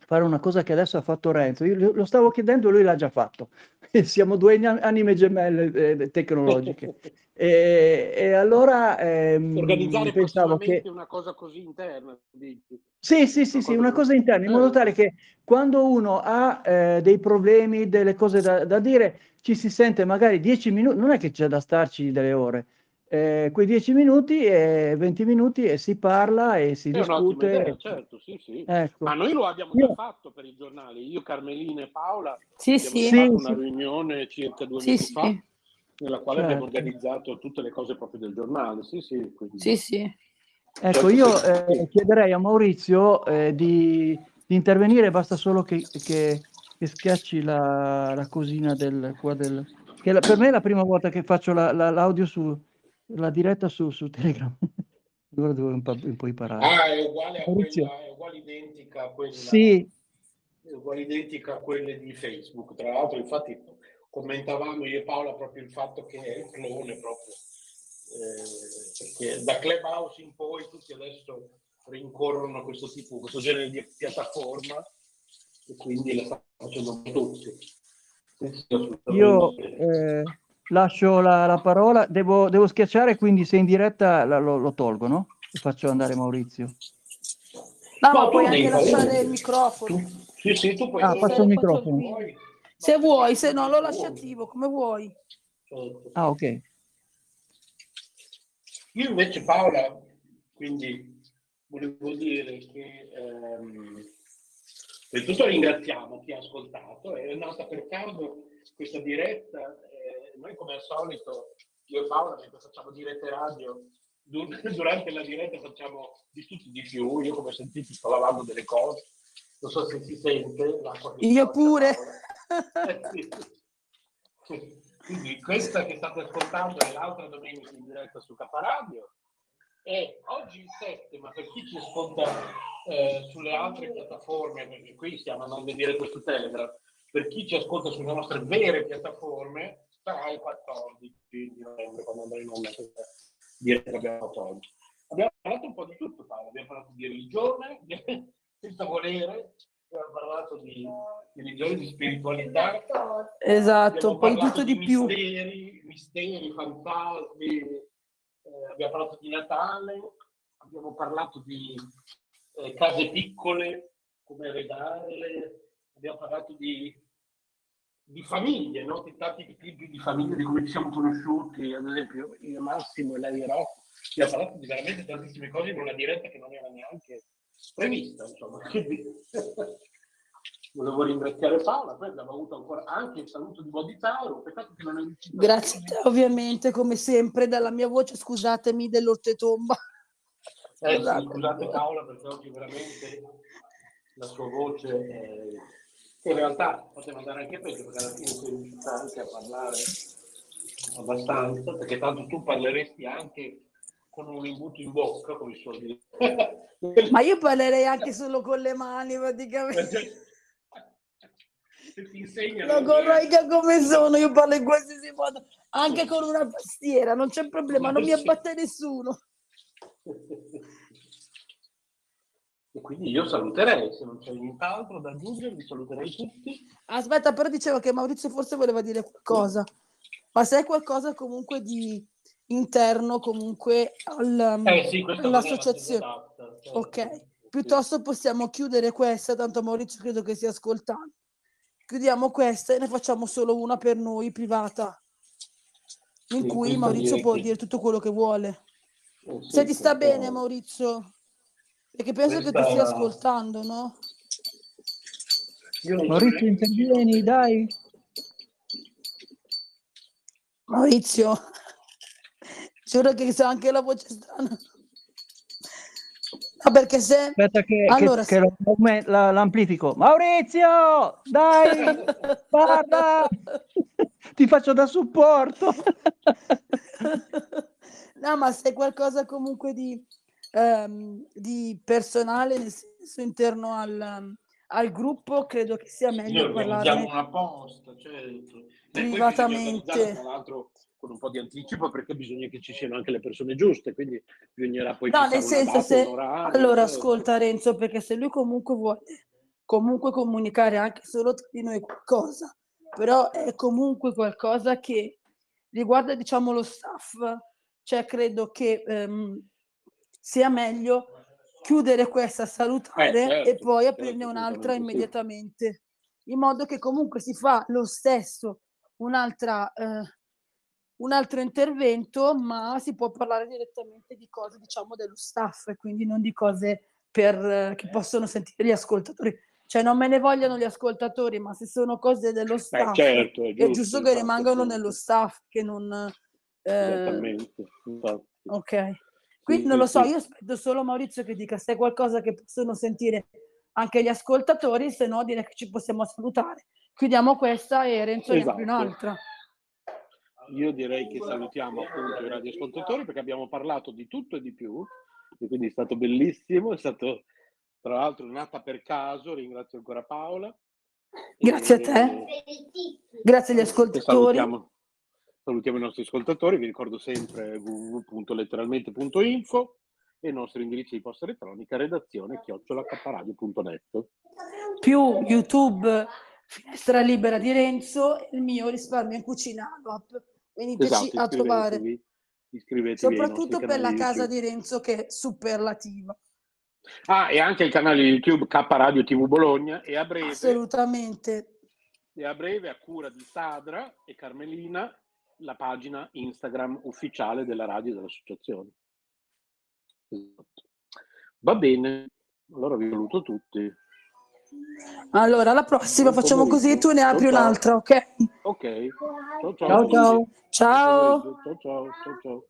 fare una cosa che adesso ha fatto Renzo, io lo stavo chiedendo e lui l'ha già fatto. Siamo due ani- anime gemelle eh, tecnologiche. E, e allora ehm, Organizzare pensavo che. una cosa così interna, dici? Sì, sì, sì, Una sì, cosa una cosa interna, in modo tale che quando uno ha eh, dei problemi, delle cose da, da dire, ci si sente magari 10 minuti, non è che c'è da starci delle ore, eh, quei 10 minuti e 20 minuti e si parla e si È un'ottima idea, discute. certo, sì, sì. Ecco. Ma noi lo abbiamo Io- già fatto per il giornale. Io, Carmelina e Paola Sì, abbiamo sì. fatto Sì, una sì. riunione circa due Sì, mesi sì. fa, nella quale abbiamo Certo. organizzato tutte le cose proprio del giornale. Sì, sì. quindi- Sì, sì. Ecco, Certo, io eh, chiederei a Maurizio eh, di, di intervenire, basta solo che, che- che schiacci la, la cosina del, qua del... che la- per me è la prima volta che faccio la- la- l'audio su la diretta su, su Telegram. Allora devo un po', un po' imparare. Ah, è uguale a Maurizio. quella, è uguale identica a quella, Sì, è uguale identica a quelle di Facebook. Tra l'altro, infatti, commentavamo io e Paola proprio il fatto che è il clone proprio. eh, perché da Clubhouse in poi tutti adesso rincorrono questo tipo, questo genere di piattaforma e quindi la stanno facendo tutti. Io eh, lascio la, la parola, devo, devo schiacciare, quindi se in diretta la- lo, lo tolgo, no? E faccio andare Maurizio. No, No, ma tu puoi anche lasciare il microfono. Sì, sì, tu puoi Ah, passo il microfono. Se vuoi, se no lo lasci attivo, come vuoi. Ah, ok. Io invece Paola, quindi volevo dire che ehm, per tutto ringraziamo chi ha ascoltato, è nata per caso questa diretta, noi come al solito, io e Paola mentre facciamo dirette radio, dur- durante la diretta facciamo di tutto e di più, io come sentite sto lavando delle cose, non so se si sente Io pure. Eh, sì. Quindi questa che state ascoltando è l'altra domenica in diretta su Caparadio. E oggi il 7, ma per chi ci ascolta eh, sulle altre piattaforme, perché qui stiamo andando a dire questo Telegram, per chi ci ascolta sulle nostre vere piattaforme, sarà il 14 di novembre quando andrà in onda questa diretta che abbiamo oggi. Abbiamo parlato un po' di tutto, Paolo. abbiamo parlato di religione, senza volere, abbiamo parlato di, di religione, di spiritualità, Esatto, poi tutto di più. Misteri, misteri, fantasmi, eh, abbiamo parlato di Natale, abbiamo parlato di eh, case piccole, come redarle, abbiamo parlato di, di famiglie, no? di tanti tipi di famiglie, di come ci siamo conosciuti, ad esempio io Massimo e lei Rocco, abbiamo parlato di veramente tantissime cose in una diretta che non era neanche prevista, insomma. Quindi, Volevo ringraziare Paola, poi abbiamo avuto ancora anche il saluto di Boditauro, peccato che non è riuscito. Grazie a te, ovviamente, come sempre, dalla mia voce, scusatemi dell'oltretomba. Eh, Scusate. scusate Paola perché oggi veramente la sua voce è... in realtà poteva andare anche peggio perché alla fine sei riuscita anche a parlare abbastanza perché tanto tu parleresti anche con un imbuto in bocca come si suol dire Ma io parlerei anche solo con le mani, praticamente. se ti insegnano La corroica come sono, io parlo in qualsiasi modo, anche con una tastiera, non c'è problema, non mi abbatte nessuno. e quindi io saluterei se non c'è nient'altro da aggiungere vi saluterei tutti Aspetta, però dicevo che Maurizio forse voleva dire qualcosa, ma se è qualcosa comunque di interno comunque al- Eh sì, all'associazione. adatta, certo. Ok, piuttosto possiamo chiudere questa, tanto Maurizio credo che stia ascoltando. Chiudiamo questa e ne facciamo solo una per noi privata, in Sì, cui Maurizio può dire tutto quello che vuole. Eh sì, Se ti sta bene, Maurizio, perché penso che tu stia ascoltando, no? Maurizio, intervieni, dai. Maurizio, giuro che so anche la voce strana. No, perché se... Aspetta che, che- Allora, che lo- aume- la- l'amplifico. Maurizio, dai, guarda, ti faccio da supporto. No, ma se è qualcosa comunque di, ehm, di personale, nel senso interno al, al gruppo, credo che sia meglio Noi parlarne. una posta, certo. E poi Privatamente. Tra l'altro con un po' di anticipo perché bisogna che ci siano anche le persone giuste, quindi bisognerà poi No, nel senso, se... orario, Allora, certo. ascolta Renzo, perché se lui comunque vuole comunque comunicare anche solo tra di noi qualcosa, però è comunque qualcosa che riguarda, diciamo, lo staff, cioè credo che ehm, sia meglio chiudere questa, salutare Eh, certo, e poi certo, aprirne un'altra assolutamente sì. immediatamente, in modo che comunque si fa lo stesso un'altra, eh, un altro intervento, ma si può parlare direttamente di cose, diciamo, dello staff, e quindi non di cose per, eh, che possono sentire gli ascoltatori. Cioè non me ne vogliono gli ascoltatori, ma se sono cose dello staff, certo, è è giusto, giusto che infatti, rimangano nello staff, che non... eh, Esattamente, infatti. ok. Quindi Sì, non lo so, sì. io aspetto solo Maurizio che dica se è qualcosa che possono sentire anche gli ascoltatori, se no direi che ci possiamo salutare. Chiudiamo questa e Renzo ne apre Esatto. un'altra. io direi che salutiamo appunto i radioascoltatori perché abbiamo parlato di tutto e di più, e quindi è stato bellissimo, è stato tra l'altro nata per caso, ringrazio ancora Paola. Grazie a te. Grazie agli E ascoltatori. salutiamo, salutiamo i nostri ascoltatori, vi ricordo sempre www.letteralmente.info e il nostro indirizzo di posta elettronica redazione chiocciolacaparadio.net. Più YouTube, finestra libera di Renzo e il mio risparmio in cucina App. Veniteci Esatto, a trovare. iscrivetevi, iscrivetevi Soprattutto per la casa YouTube. di Renzo che è superlativa. Ah, e anche il canale YouTube K Radio TV Bologna e a breve, Assolutamente. e a breve a cura di Sadra e Carmelina la pagina Instagram ufficiale della radio e dell'associazione. Esatto. Va bene, allora vi saluto tutti. Allora, alla prossima Buon facciamo così e tu ne apri Ciao, un'altra, ok? Ok, ciao ciao. Ciao, ciao. Ciao. Ciao ciao ciao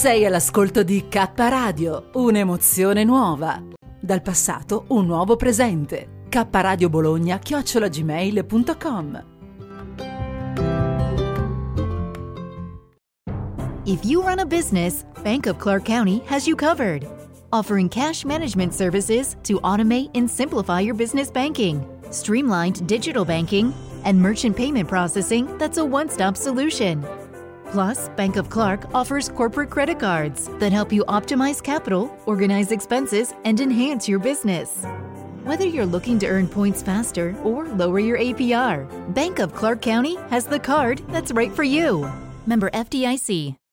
Sei all'ascolto di K Radio, un'emozione nuova. Dal passato un nuovo presente. K Radio Bologna chiocciolagmail.com If you run a business, Bank of Clark County has you covered. Offering cash management services to automate and simplify your business banking, streamlined digital banking, and merchant payment processing that's a one stop solution. Plus, Bank of Clark offers corporate credit cards that help you optimize capital, organize expenses, and enhance your business. Whether you're looking to earn points faster or lower your APR, Bank of Clark County has the card that's right for you. Member FDIC.